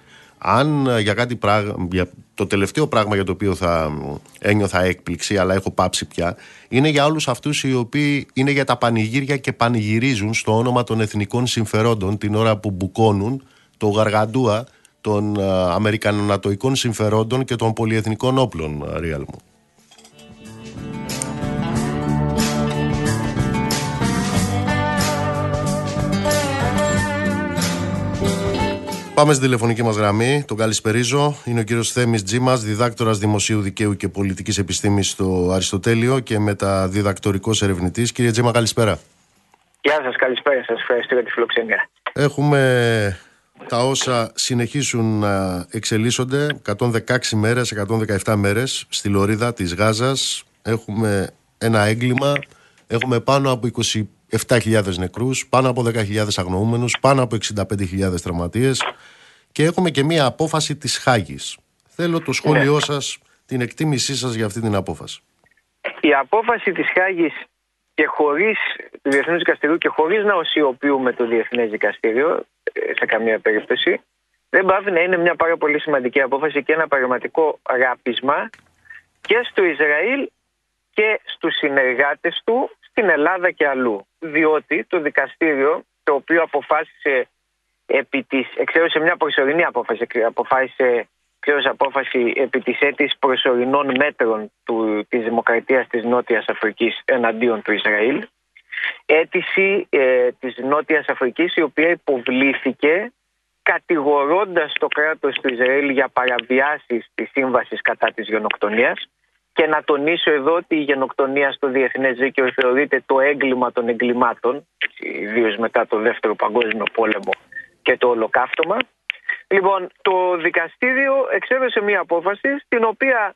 αν ε, για κάτι πράγμα, για το τελευταίο πράγμα για το οποίο θα ε, ένιωθα έκπληξη, αλλά έχω πάψει πια, είναι για όλους αυτούς οι οποίοι είναι για τα πανηγύρια και πανηγυρίζουν στο όνομα των εθνικών συμφερόντων την ώρα που μπουκώνουν το γαργαντούα των ε, αμερικανονατοικών συμφερόντων και των πολυεθνικών όπλων, ε, Ρίαλ μου. Πάμε στη τηλεφωνική μας γραμμή. Τον καλησπερίζω. Είναι ο κύριος Θέμης Τζίμας, διδάκτορας Δημοσίου Δικαίου και Πολιτικής Επιστήμης στο Αριστοτέλειο και μεταδιδακτορικός ερευνητής. Κύριε Τζίμα, καλησπέρα. Γεια σας, καλησπέρα σας. Ευχαριστώ για τη φιλοξενία. Έχουμε τα όσα συνεχίσουν να εξελίσσονται 116 μέρες, 117 μέρες στη Λωρίδα της Γάζας. Έχουμε ένα έγκλημα, έχουμε πάνω από 27.000 νεκρούς, πάνω από 10.000 αγνοούμενους, πάνω από 65.000 τραυματίες και έχουμε και μία απόφαση της Χάγης. Θέλω το σχόλιο σας, την εκτίμησή σας για αυτή την απόφαση. Η απόφαση της Χάγης και χωρίς του Διεθνούς Δικαστηρίου και χωρίς να οσιοποιούμε το Διεθνές Δικαστήριο ε, σε καμία περίπτωση δεν πάβει να είναι μια πάρα πολύ σημαντική απόφαση και ένα πραγματικό ράπισμα και στο Ισραήλ και στους συνεργάτες του στην Ελλάδα και αλλού. Διότι το δικαστήριο το οποίο αποφάσισε επί της, εξαίρεσε μια προσωρινή απόφαση, αποφάσισε εξαίρεσε απόφαση επί της αίτης προσωρινών μέτρων του, της Δημοκρατίας της Νότιας Αφρικής εναντίον του Ισραήλ. Αίτηση ε, της Νότιας Αφρικής η οποία υποβλήθηκε κατηγορώντας το κράτος του Ισραήλ για παραβιάσεις της σύμβασης κατά της γενοκτονίας και να τονίσω εδώ ότι η γενοκτονία στο διεθνές δίκαιο θεωρείται το έγκλημα των εγκλημάτων ιδίως μετά το δεύτερο παγκόσμιο πόλεμο και το ολοκαύτωμα. Λοιπόν, το δικαστήριο εξέδωσε μία απόφαση στην οποία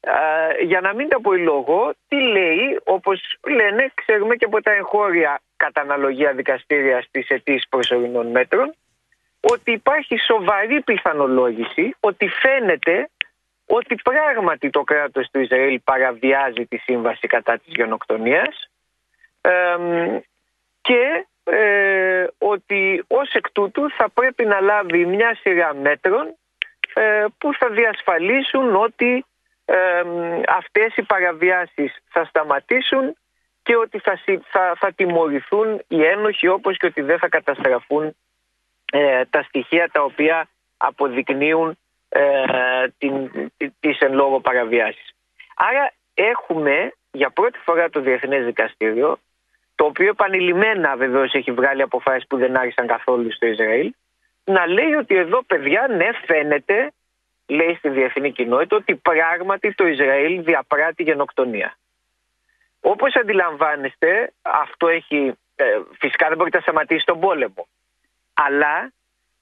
ε, για να μην τα πω λόγο, τι λέει, όπως λένε, ξέρουμε και από τα εγχώρια κατά αναλογία δικαστήρια στις αιτήσεις προσωρινών μέτρων, ότι υπάρχει σοβαρή πιθανολόγηση ότι φαίνεται ότι πράγματι το κράτος του Ισραήλ παραβιάζει τη σύμβαση κατά της γενοκτονίας εμ, και ε, ότι ως εκ τούτου θα πρέπει να λάβει μια σειρά μέτρων ε, που θα διασφαλίσουν ότι ε, αυτές οι παραβιάσεις θα σταματήσουν και ότι θα, συ- θα, θα τιμωρηθούν οι ένοχοι όπως και ότι δεν θα καταστραφούν ε, τα στοιχεία τα οποία αποδεικνύουν ε, την, τη- τις εν λόγω παραβιάσεις. Άρα έχουμε για πρώτη φορά το Διεθνές Δικαστήριο το οποίο επανειλημμένα βεβαίως έχει βγάλει αποφάσεις που δεν άρχισαν καθόλου στο Ισραήλ να λέει ότι εδώ παιδιά ναι φαίνεται λέει στη διεθνή κοινότητα ότι πράγματι το Ισραήλ διαπράττει γενοκτονία. Όπως αντιλαμβάνεστε αυτό έχει ε, φυσικά δεν μπορεί να σταματήσει τον πόλεμο αλλά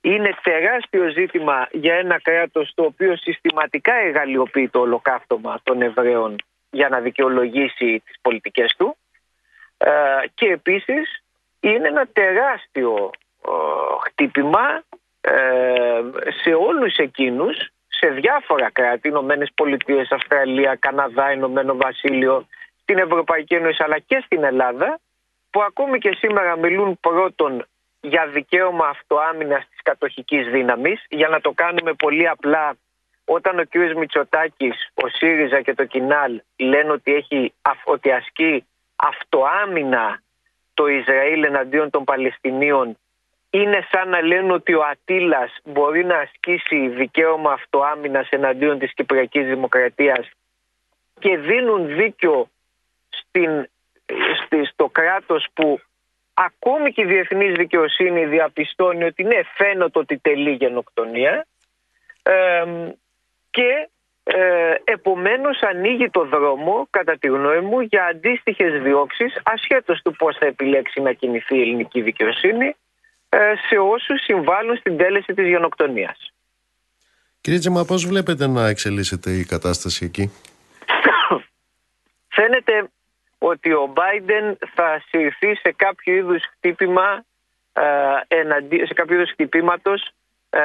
είναι τεράστιο ζήτημα για ένα κράτος το οποίο συστηματικά εργαλειοποιεί το ολοκαύτωμα των Εβραίων για να δικαιολογήσει τις πολιτικές του. Ε, και επίσης είναι ένα τεράστιο ε, χτύπημα ε, σε όλους εκείνους σε διάφορα κράτη, Ηνωμένες Πολιτείες, Αυστραλία, Καναδά, Ηνωμένο Βασίλειο, στην Ευρωπαϊκή Ένωση αλλά και στην Ελλάδα που ακόμη και σήμερα μιλούν πρώτον για δικαίωμα αυτοάμυνας της κατοχικής δύναμης για να το κάνουμε πολύ απλά όταν ο κ. Μητσοτάκης, ο ΣΥΡΙΖΑ και το ΚΙΝΑΛ λένε ότι, έχει, αυ- ότι ασκεί αυτοάμυνα το Ισραήλ εναντίον των Παλαιστινίων είναι σαν να λένε ότι ο Ατήλας μπορεί να ασκήσει δικαίωμα αυτοάμυνας εναντίον της Κυπριακής Δημοκρατίας και δίνουν δίκιο στην, στη- στο κράτος που ακόμη και η διεθνής δικαιοσύνη διαπιστώνει ότι ναι φαίνεται ότι τελεί γενοκτονία Εμ, και ε, επομένως ανοίγει το δρόμο κατά τη γνώμη μου για αντίστοιχες διώξεις ασχέτως του πώς θα επιλέξει να κινηθεί η ελληνική δικαιοσύνη ε, σε όσους συμβάλλουν στην τέλεση της γενοκτονίας. Κύριε Τζέμα, πώς βλέπετε να εξελίσσεται η κατάσταση εκεί; Φαίνεται ότι ο Biden θα συρθεί σε κάποιο είδους χτύπημα ε, εναντί- σε κάποιο είδους χτυπήματος ε,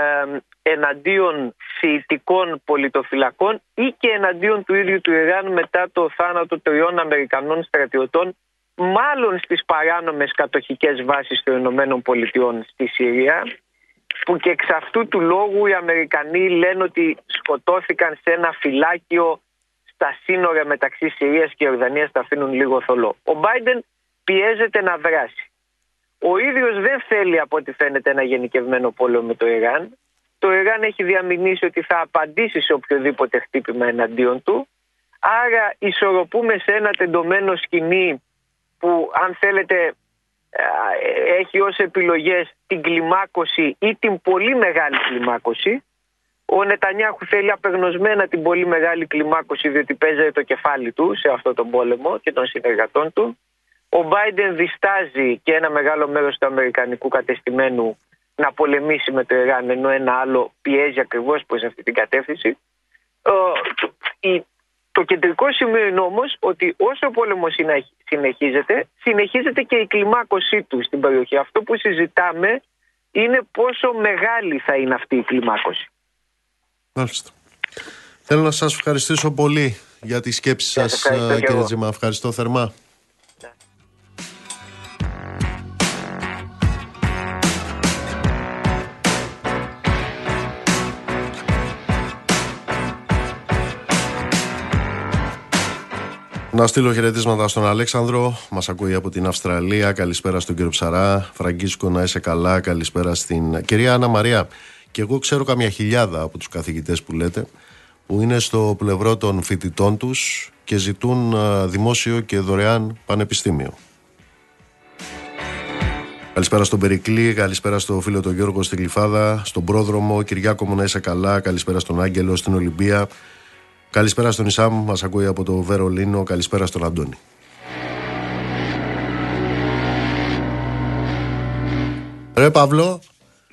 εναντίον σιητικών πολιτοφυλακών ή και εναντίον του ίδιου του Ιράν μετά το θάνατο τριών Αμερικανών στρατιωτών μάλλον στις παράνομες κατοχικές βάσεις των Ηνωμένων Πολιτειών στη Συρία που και εξ αυτού του λόγου οι Αμερικανοί λένε ότι σκοτώθηκαν σε ένα φυλάκιο στα σύνορα μεταξύ Συρίας και Ιορδανίας τα αφήνουν λίγο θολό. Ο Biden πιέζεται να δράσει. Ο ίδιος δεν θέλει από ό,τι φαίνεται ένα γενικευμένο πόλεμο με το Ιράν. Το Ιράν έχει διαμηνήσει ότι θα απαντήσει σε οποιοδήποτε χτύπημα εναντίον του. Άρα ισορροπούμε σε ένα τεντωμένο σκηνή που αν θέλετε ε, έχει ως επιλογές την κλιμάκωση ή την πολύ μεγάλη κλιμάκωση. Ο Νετανιάχου θέλει απεγνωσμένα την πολύ μεγάλη κλιμάκωση διότι παίζει το κεφάλι του σε αυτό τον πόλεμο και των συνεργατών του. Ο Biden διστάζει και ένα μεγάλο μέρος του αμερικανικού κατεστημένου να πολεμήσει με το Ιράν ενώ ένα άλλο πιέζει ακριβώς προς αυτή την κατεύθυνση. Ε, το- η- Το κεντρικό σημείο είναι όμως ότι όσο ο πόλεμος συνεχ- συνεχίζεται, συνεχίζεται και η κλιμάκωσή του στην περιοχή. Αυτό που συζητάμε είναι πόσο μεγάλη θα είναι αυτή η κλιμάκωση. Μάλιστα. Θέλω να σας ευχαριστήσω πολύ για τη σκέψη Σας σας, ευχαριστώ ε, και κύριε εγώ. Τζέμα. Ευχαριστώ θερμά. Να στείλω χαιρετίσματα στον Αλέξανδρο. Μας ακούει από την Αυστραλία. Καλησπέρα στον κύριο Ψαρά. Φραγκίσκο, να είσαι καλά. Καλησπέρα στην κυρία Άννα Μαρία. Και εγώ ξέρω καμιά χιλιάδα από τους καθηγητές που λέτε που είναι στο πλευρό των φοιτητών τους και ζητούν α, δημόσιο και δωρεάν πανεπιστήμιο. Καλησπέρα στον Περικλή, καλησπέρα στο φίλο τον Γιώργο στην Γλυφάδα, στον πρόδρομο, Κυριάκο μου να είσαι καλά, καλησπέρα στον Άγγελο στην Ολυμπία, καλησπέρα στον Ισάμ, μας ακούει από το Βερολίνο, καλησπέρα στον Αντώνη. Ρε Παύλο,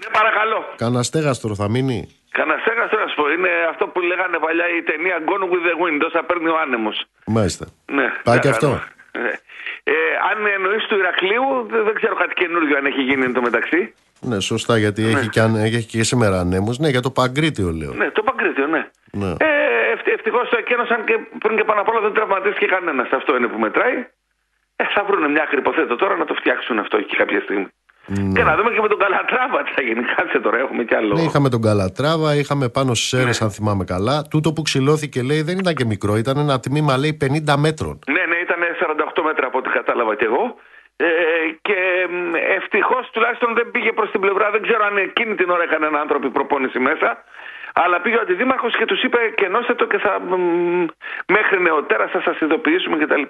Ναι, παρακαλώ. κανένα στέγαστρο θα μείνει; Κανένα στέγαστρο να σου πω. Είναι αυτό που λέγανε παλιά η ταινία Gone with the Wind. Όσα παίρνει ο άνεμος. Μάλιστα. Ναι, Πάει να και αυτό. κάνουμε. Ε, ε, αν εννοείς του Ηρακλείου, δεν, δεν ξέρω κάτι καινούργιο αν έχει γίνει εν τω μεταξύ. Ναι, σωστά, γιατί έχει, και, αν- έχει και σήμερα ανέμους. Ναι, για το Παγκρίτιο λέω. Ναι, το Παγκρίτιο, ναι. Ναι. Ε, ευτυχώς εκείνο, αν και πριν και πάνω απ' όλα δεν τραυματίστηκε κανένας. Αυτό είναι που μετράει. Ε, θα βρουν μια άκρη, υποθέτω τώρα, να το φτιάξουν αυτό και κάποια στιγμή. Ναι. Και να δούμε και με τον Καλατράβα τι θα γίνει. Κάτσε τώρα, έχουμε κι άλλο. Ναι, είχαμε τον Καλατράβα, είχαμε πάνω στι αίρε, αν θυμάμαι καλά. Τούτο που ξυλώθηκε, λέει, δεν ήταν και μικρό, ήταν ένα τμήμα, λέει, 50 μέτρων. Ναι, ναι, ήταν 48 μέτρα από ό,τι κατάλαβα κι εγώ. Ε, και ευτυχώς τουλάχιστον δεν πήγε προς την πλευρά. Δεν ξέρω αν εκείνη την ώρα έκανε έναν άνθρωπο προπόνηση μέσα. Αλλά πήγε ο αντιδήμαρχος και τους είπε: Κενώστε το και θα. μ, μέχρι νεοτέρα θα σας ειδοποιήσουμε κτλ.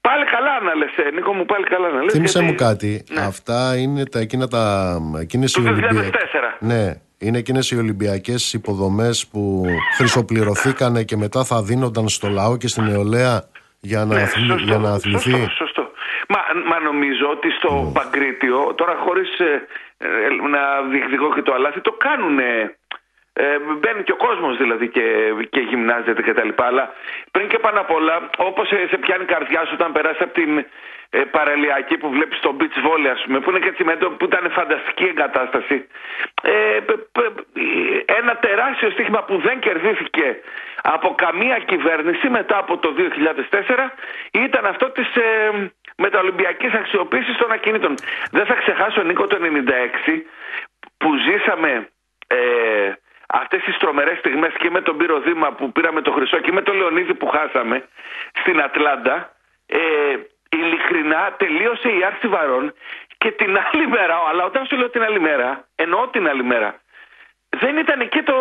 Πάλι καλά να λες, Νίκο μου, πάλι καλά να λες. Θύμισε μου κάτι. Αυτά είναι τα εκείνα τα. Εκείνες οι Το 2004. Ολυμπια- Ναι, είναι εκείνες οι Ολυμπιακές υποδομές που χρυσοπληρωθήκανε και μετά θα δίνονταν στο λαό και στην νεολαία για να, Ναι, αθλη- σωστό, για να αθληθεί. Σωστό, σωστό. Μα, μα νομίζω ότι στο Ναι. Παγκρίτιο, τώρα χωρίς να διεκδικώ και το αλάθη, το κάνουν. Ε, μπαίνει και ο κόσμος δηλαδή και, και γυμνάζεται και τα λοιπά. Αλλά πριν και πάνω απ' όλα, όπως σε, σε πιάνει η καρδιά σου όταν περάσεις από την ε, παραλιακή που βλέπεις το beach volley, ας πούμε, που είναι και τσιμέντο, που ήταν φανταστική εγκατάσταση. Ε, π- π- ένα τεράστιο στοίχημα που δεν κερδίθηκε από καμία κυβέρνηση μετά από το 2004 ήταν αυτό της ε, μεταολυμπιακής αξιοποίησης των ακινήτων. Δεν θα ξεχάσω Νίκο το 96 που ζήσαμε ε, αυτές τις τρομερές στιγμές και με τον Πύρο Δήμα που πήραμε το χρυσό και με τον Λεωνίδη που χάσαμε στην Ατλάντα ε, ειλικρινά τελείωσε η άρση βαρών και την άλλη μέρα, αλλά όταν σου λέω την άλλη μέρα, εννοώ την άλλη μέρα, δεν ήταν εκεί το,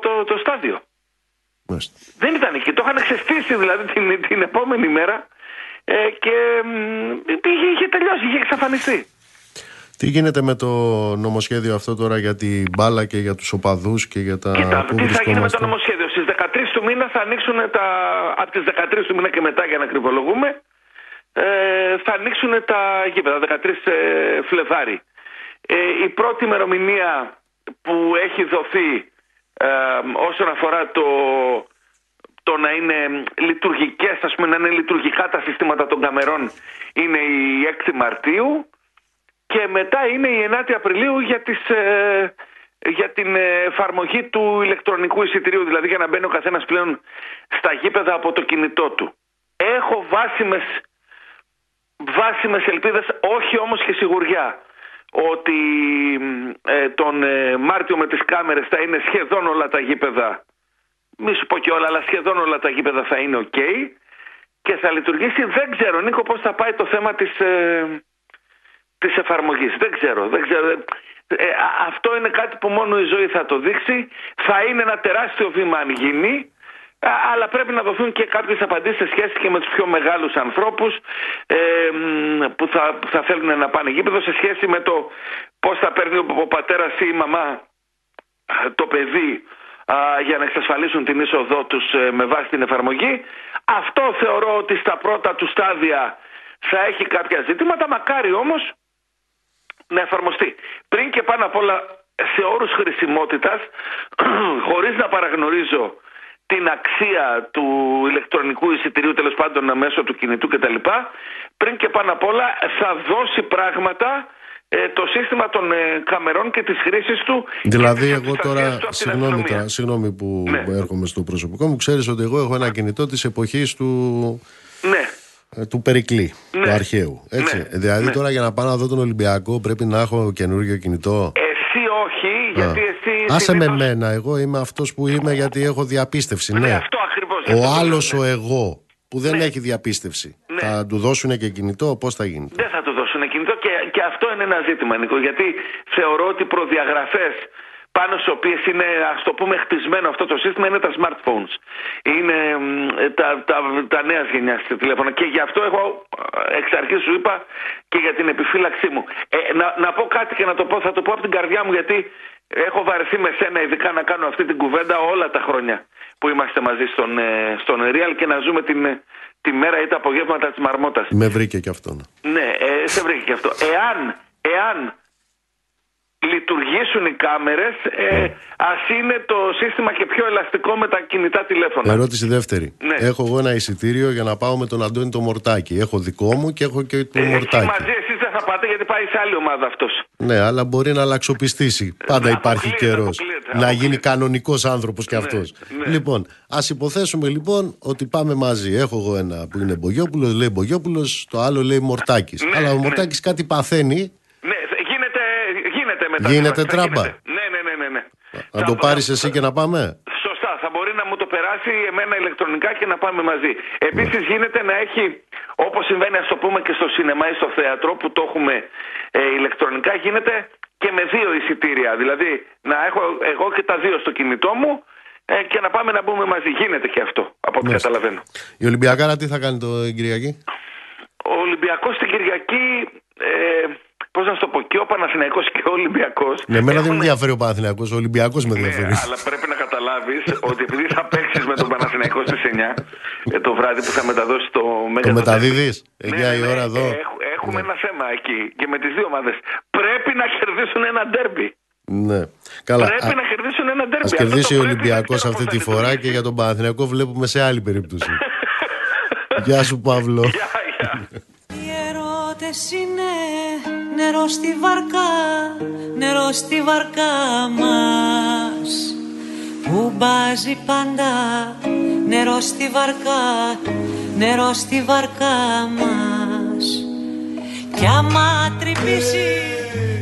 το, το στάδιο. Μάλιστα. Δεν ήταν εκεί. Το είχαν ξεστήσει δηλαδή την, την επόμενη μέρα ε, και μ, είχε, είχε τελειώσει, είχε εξαφανιστεί. Τι γίνεται με το νομοσχέδιο αυτό τώρα για την μπάλα και για τους οπαδούς και για τα Κοίτα, που τι θα γίνει με το βρισκόμαστε; νομοσχέδιο; Στις 13 του μήνα θα ανοίξουν τα. Από τις 13 του μήνα και μετά, για να ακριβολογούμε, ε, θα ανοίξουν τα γήπεδα. 13 ε, Φλεβάρι. Ε, η πρώτη ημερομηνία που έχει δοθεί ε, όσον αφορά το, το να είναι λειτουργικές, ας πούμε, να είναι λειτουργικά τα συστήματα των καμερών είναι η 6η Μαρτίου και μετά είναι η 9η Απριλίου για, τις, ε, για την ε, εφαρμογή του ηλεκτρονικού εισιτηρίου, δηλαδή για να μπαίνει ο καθένας πλέον στα γήπεδα από το κινητό του. Έχω βάσιμες, βάσιμες ελπίδες, όχι όμως και σιγουριά, ότι ε, τον ε, Μάρτιο με τις κάμερες θα είναι σχεδόν όλα τα γήπεδα, μη σου πω και όλα, αλλά σχεδόν όλα τα γήπεδα θα είναι ok και θα λειτουργήσει. Δεν ξέρω, Νίκο, πώς θα πάει το θέμα της, ε, της εφαρμογής. Δεν ξέρω, δεν ξέρω. Ε, α- αυτό είναι κάτι που μόνο η ζωή θα το δείξει. Θα είναι ένα τεράστιο βήμα αν γίνει. Α, Αλλά πρέπει να δοθούν και κάποιες απαντήσεις σε σχέση και με τους πιο μεγάλους ανθρώπους ε, μ, που, θα, που θα θέλουν να πάνε γήπεδο σε σχέση με το πώς θα παίρνει ο, ο πατέρας ή η μαμά ε, το παιδί α, για να εξασφαλίσουν την είσοδό τους ε, με βάση την εφαρμογή. Αυτό θεωρώ ότι στα πρώτα του στάδια θα έχει κάποια ζητήματα, μακάρι όμως να εφαρμοστεί. Πριν και πάνω απ' όλα σε όρους χρησιμότητας, χωρίς να παραγνωρίζω την αξία του ηλεκτρονικού εισιτηρίου τέλος πάντων μέσω του κινητού κτλ. Πριν και πάνω απ' όλα θα δώσει πράγματα ε, το σύστημα των ε, καμερών και της χρήσης του Δηλαδή, και της εγώ προστασίας τώρα, του από την συγγνώμη, αστυνομία. τώρα, συγγνώμη που Ναι. έρχομαι στο προσωπικό μου, ξέρεις ότι εγώ έχω ένα κινητό της εποχής του, Ναι. Ε, του Περικλή, Ναι. του αρχαίου. Έτσι. Ναι. Δηλαδή Ναι. τώρα για να πάω να δω τον Ολυμπιακό πρέπει να έχω καινούργιο κινητό. Εσύ όχι, γιατί εσύ Άσε με συνήθως- μένα, εγώ είμαι αυτός που είμαι γιατί έχω διαπίστευση, ναι. Αυτό ακριβώς. γι' αυτό Ο το άλλος λέω, ο ναι. εγώ που δεν έχει διαπίστευση. Ναι. Θα του δώσουν και κινητό, πώς θα γίνει. Δεν θα του δώσουν κινητό και, και αυτό είναι ένα ζήτημα, Νίκο. Γιατί θεωρώ ότι προδιαγραφές πάνω στις οποίες είναι, ας το πούμε, χτισμένο αυτό το σύστημα είναι τα smartphones. Είναι μ, τα, τα, τα νέας γενιάς τηλέφωνα. Και γι' αυτό εγώ ε, εξ αρχής σου είπα και για την επιφύλαξή μου. Ε, να, να πω κάτι και να το πω, θα το πω από την καρδιά μου γιατί έχω βαρεθεί με σένα ειδικά να κάνω αυτή την κουβέντα όλα τα χρόνια που είμαστε μαζί στον, ε, στον Real και να ζούμε την, ε, τη μέρα ή τα απογεύματα της Μαρμότας. Με βρήκε και αυτό. ναι. Ναι, ε, σε βρήκε και αυτό. Εάν, εάν λειτουργήσουν οι κάμερες, ε, ας είναι το σύστημα και πιο ελαστικό με τα κινητά τηλέφωνα. Ερώτηση δεύτερη. Ναι. Έχω εγώ ένα εισιτήριο για να πάω με τον Αντώνη το Μορτάκι. Έχω δικό μου και έχω και το Ε, εκεί Μορτάκι. μαζί εσείς δεν θα πάτε γιατί πάει σε άλλη ομάδα αυτός. Ναι, αλλά μπορεί να αλλαξοπιστήσει. Πάντα υπάρχει Αποκλείεται, καιρός. αποκλείεται. να γίνει κανονικός άνθρωπος κι Ναι, αυτός. ναι. Λοιπόν, ας υποθέσουμε λοιπόν ότι πάμε μαζί. Έχω εγώ ένα που είναι Μπογιόπουλος, λέει Μπογιόπουλος, το άλλο λέει Μορτάκης. Ναι, Αλλά ο ναι. Μορτάκης κάτι παθαίνει. Ναι, γίνεται, γίνεται μετά. Γίνεται θα τράμπα. γίνεται. Ναι, ναι, ναι, ναι. ναι. Να το πάρεις εσύ και να πάμε; Σωστά, θα μπορεί να μου το περάσει εμένα ηλεκτρονικά και να πάμε μαζί. Επίσης γίνεται να έχει, όπως συμβαίνει, ας το πούμε και στο σινεμά ή στο θέατρο που το έχουμε ε, ηλεκτρονικά, γίνεται και με δύο εισιτήρια. Δηλαδή να έχω εγώ και τα δύο στο κινητό μου ε, και να πάμε να μπούμε μαζί. Γίνεται και αυτό, από ό,τι Μάλιστα. καταλαβαίνω. Η Ολυμπιακάρα τι θα κάνει το την Κυριακή; Ο Ολυμπιακός την Κυριακή, ε, πώς να σου το πω, και ο Παναθηναϊκός και ο Ολυμπιακός Ναι, εμένα δεν με ενδιαφέρει ο Παναθηναϊκός, ο Ολυμπιακός με Ναι, ενδιαφέρει. αλλά πρέπει να καταλάβεις ότι επειδή θα παίξεις με τον Παναθηναϊκό στις 9 ε, το βράδυ που θα μεταδώσεις το Μέγα Το το μεταδίδεις; Derby. 9 η ώρα εδώ. Έχ- έχουμε ένα θέμα εκεί και με τις δύο ομάδες. Πρέπει να κερδίσουν ένα ντέρμπι. Ναι. Καλά. Πρέπει να κερδίσουν ένα ντέρμπι. Α Αυτό κερδίσει το ο πρέπει να Ολυμπιακός ξέρω αυτή πώς τη θα φορά λειτουργήσει. και για τον Παναθηναϊκό βλέπουμε σε άλλη περίπτωση. Γεια σου, Παύλο. Οι ερώτες είναι νερό στη βαρκά, νερό στη βαρκά μας. Που μπάζει πάντα νερό στη βαρκά, νερό στη βαρκά μας. Κι άμα τρυπήσει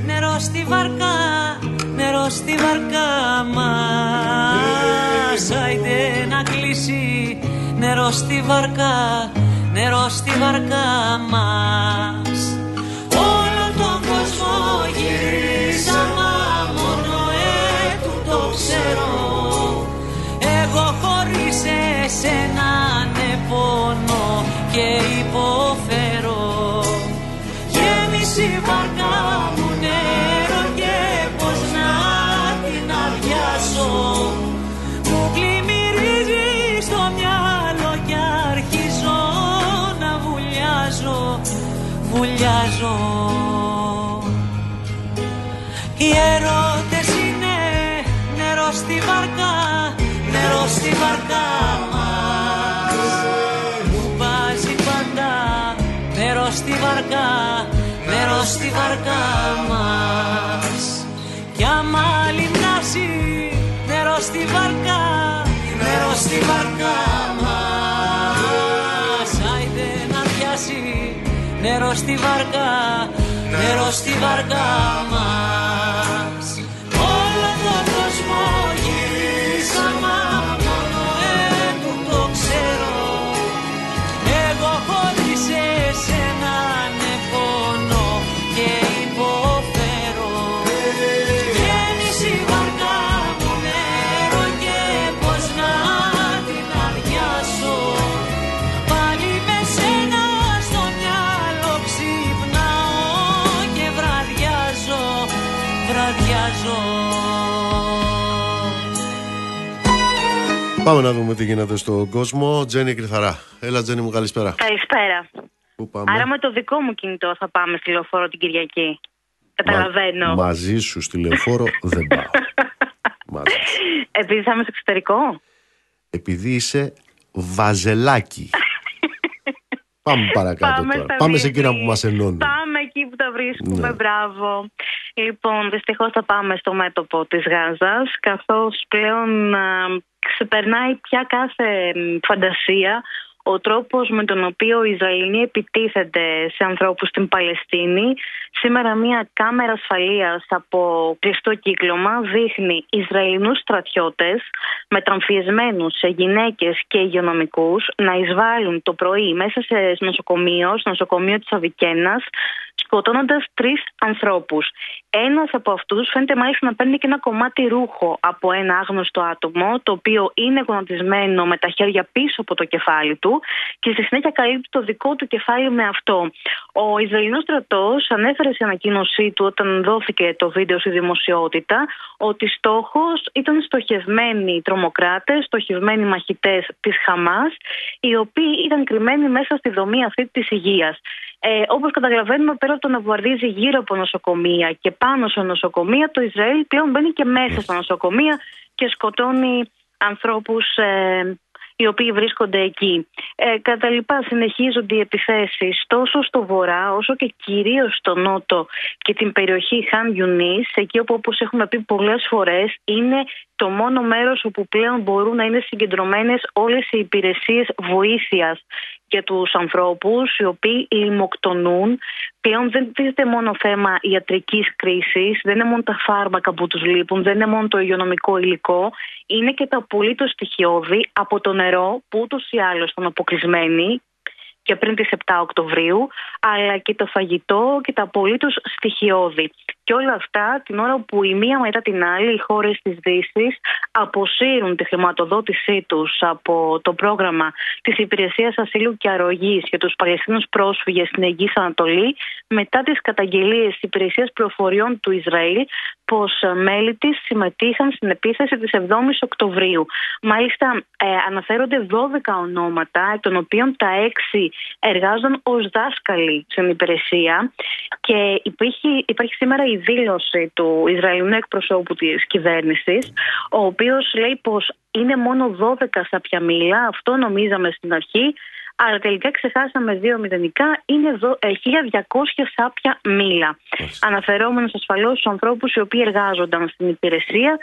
νερό στη βαρκά, νερό στη βαρκά μας. Άιντε να κλείσει νερό στη βαρκά, νερό στη βαρκά μας εσένα ναι πονώ και υποφέρω. Γέμισε η βαρκά μου νερό και πως να την αδειάσω. Μου πλημμυρίζει στο μυαλό και αρχίζω να βουλιάζω, βουλιάζω. Οι ερώτες είναι νερό στη βαρκά, νερό στη βαρκά στη βαρκά, νερό στη βαρκά μας. Κι άμα λιμνάσει νερό στη βαρκά, νερό στη βαρκά μας. Άιντε να πιάσει νερό στη βαρκά, νερό στη βαρκά μας Πάμε να δούμε τι γίνεται στον κόσμο. Τζένι Κρυθαρά. Έλα, Τζένι μου, καλησπέρα. Καλησπέρα. Πού πάμε; Άρα με το δικό μου κινητό θα πάμε στη λεωφόρο την Κυριακή. Καταλαβαίνω. Μαζί σου στη λεωφόρο δεν πάω. Μαζί. Επειδή θα είμαι στο εξωτερικό; Επειδή είσαι βαζελάκι. Πάμε παρακάτω Πάμε τώρα. στα Πάμε σε διεθνή. εκείνα που μας ενώνουν. Πάμε εκεί που τα βρίσκουμε, Ναι. μπράβο. Λοιπόν, δυστυχώς θα πάμε στο μέτωπο της Γάζας, καθώς πλέον α, ξεπερνάει πια κάθε μ, φαντασία ο τρόπος με τον οποίο οι Ισραηλοί επιτίθενται σε ανθρώπους στην Παλαιστίνη. Σήμερα μια κάμερα ασφαλείας από κλειστό κύκλωμα δείχνει Ισραηλινούς στρατιώτες μεταμφιεσμένους σε γυναίκες και υγειονομικούς να εισβάλλουν το πρωί μέσα σε νοσοκομείο, στο νοσοκομείο της Αβικένας σκοτώνοντας τρεις ανθρώπους. Ένας από αυτούς φαίνεται μάλιστα να παίρνει και ένα κομμάτι ρούχο από ένα άγνωστο άτομο, το οποίο είναι γονατισμένο με τα χέρια πίσω από το κεφάλι του και στη συνέχεια καλύπτει το δικό του κεφάλι με αυτό. Ο Ισραηλινός στρατός ανέφερε σε ανακοίνωσή του όταν δόθηκε το βίντεο στη δημοσιότητα ότι στόχος ήταν στοχευμένοι τρομοκράτες, στοχευμένοι μαχητές της Χαμάς, οι οποίοι ήταν κρυμμένοι μέσα στη δομή αυτή της υγείας. Ε, Όπως καταλαβαίνουμε, πέρα από το να βουαρδίζει γύρω από νοσοκομεία και πάνω σε νοσοκομεία, το Ισραήλ πλέον μπαίνει και μέσα στα νοσοκομεία και σκοτώνει ανθρώπους ε, οι οποίοι βρίσκονται εκεί. Ε, κατά λοιπά συνεχίζονται οι επιθέσεις τόσο στο βορρά όσο και κυρίως στο νότο και την περιοχή Χαν Ιουνίς, εκεί όπου όπως έχουμε πει πολλές φορές είναι το μόνο μέρος όπου πλέον μπορούν να είναι συγκεντρωμένες όλες οι υπηρεσίες βοήθειας για τους ανθρώπους οι οποίοι λιμοκτονούν. Πλέον δεν τίθεται μόνο θέμα ιατρικής κρίσης, δεν είναι μόνο τα φάρμακα που τους λείπουν, δεν είναι μόνο το υγειονομικό υλικό, είναι και τα απολύτως στοιχειώδη από το νερό που ούτως ή άλλως ήταν αποκλεισμένοι και πριν τις 7 Οκτωβρίου, αλλά και το φαγητό και τα απολύτως στοιχειώδη. Και όλα αυτά την ώρα που η μία μετά την άλλη οι χώρες της Δύσης αποσύρουν τη χρηματοδότησή τους από το πρόγραμμα της Υπηρεσίας Ασύλου και Αρρωγής για τους Παλαιστίνους πρόσφυγες στην Αιγής Ανατολή μετά τις καταγγελίες της Υπηρεσίας Προφοριών του Ισραήλ πως μέλη της συμμετείχαν στην επίθεση της 7ης Οκτωβρίου. Μάλιστα ε, αναφέρονται 12 ονόματα, εκ των οποίων τα 6 εργάζονταν ως δάσκαλοι στην υπηρεσία και υπάρχει, υπάρχει σήμερα η δήλωση του Ισραηλινού εκπροσώπου της κυβέρνησης ο οποίος λέει πως είναι μόνο 12 σάπια μήλα, αυτό νομίζαμε στην αρχή αλλά τελικά ξεχάσαμε δύο μηδενικά, είναι 1200 ε, σάπια μήλα. Αναφερόμενος ασφαλώς στους ανθρώπους οι οποίοι εργάζονταν στην υπηρεσία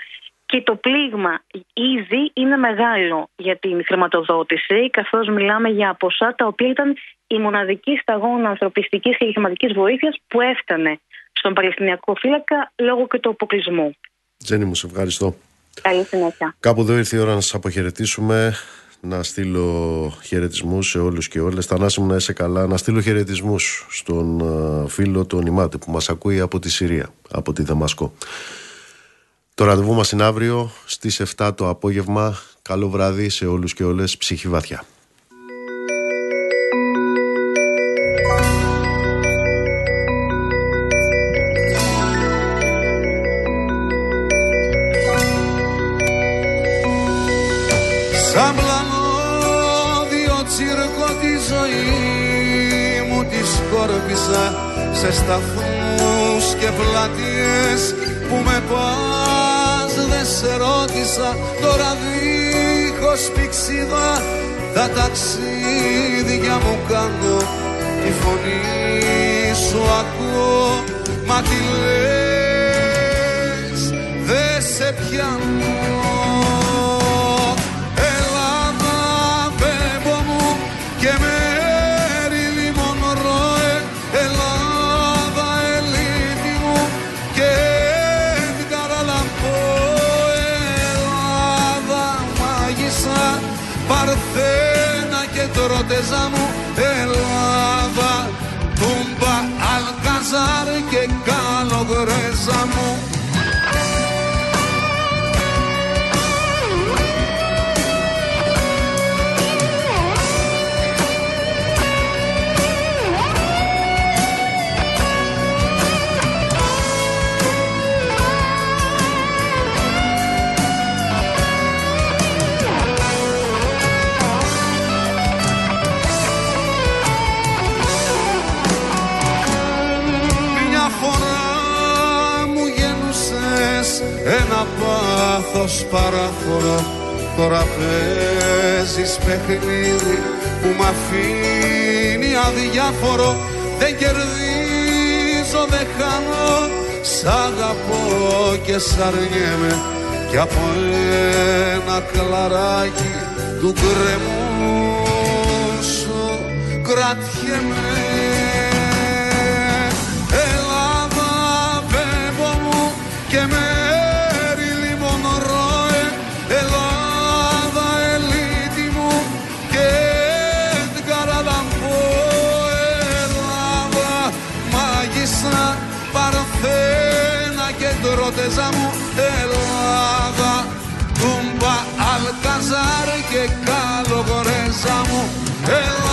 και το πλήγμα ήδη είναι μεγάλο για την χρηματοδότηση, καθώς μιλάμε για ποσά τα οποία ήταν η μοναδική σταγόνα ανθρωπιστικής και χρηματικής βοήθειας που έφτανε στον Παλαιστινιακό φύλακα λόγω και του αποκλεισμού. Τζένι μου, σε ευχαριστώ. Καλή συνέχεια. Κάπου εδώ ήρθε η ώρα να σας αποχαιρετήσουμε να στείλω χαιρετισμούς σε όλους και όλες. Θανάση μου να είσαι καλά. Να στείλω χαιρετισμούς στον ε, φίλο του Νιμάτη που μας ακούει από τη Συρία, από τη Δαμασκό. Το ραντεβού μας είναι αύριο στις 7 το απόγευμα. Καλό βράδυ σε όλους και όλες. Ψυχή βαθιά. Σταθμούς και πλατείες που με πας. Δεν σε ρώτησα τώρα δίχως πηξίδα. Τα ταξίδια μου κάνω τη φωνή σου ακούω. Μα τι λες δεν σε πιάνω τροτεζά μου Ελλάδα Τούμπα, Αλκαζάρ και Καλογρέζα μου πάθος παράφορο Τώρα παίζεις παιχνίδι που μ' αφήνει αδιάφορο. Δεν κερδίζω, δεν χάνω. Σ' αγαπώ και σ' αρνιέμαι. Κι από ένα κλαράκι του γκρεμού σου κρατιέμαι Καλογορέζα μου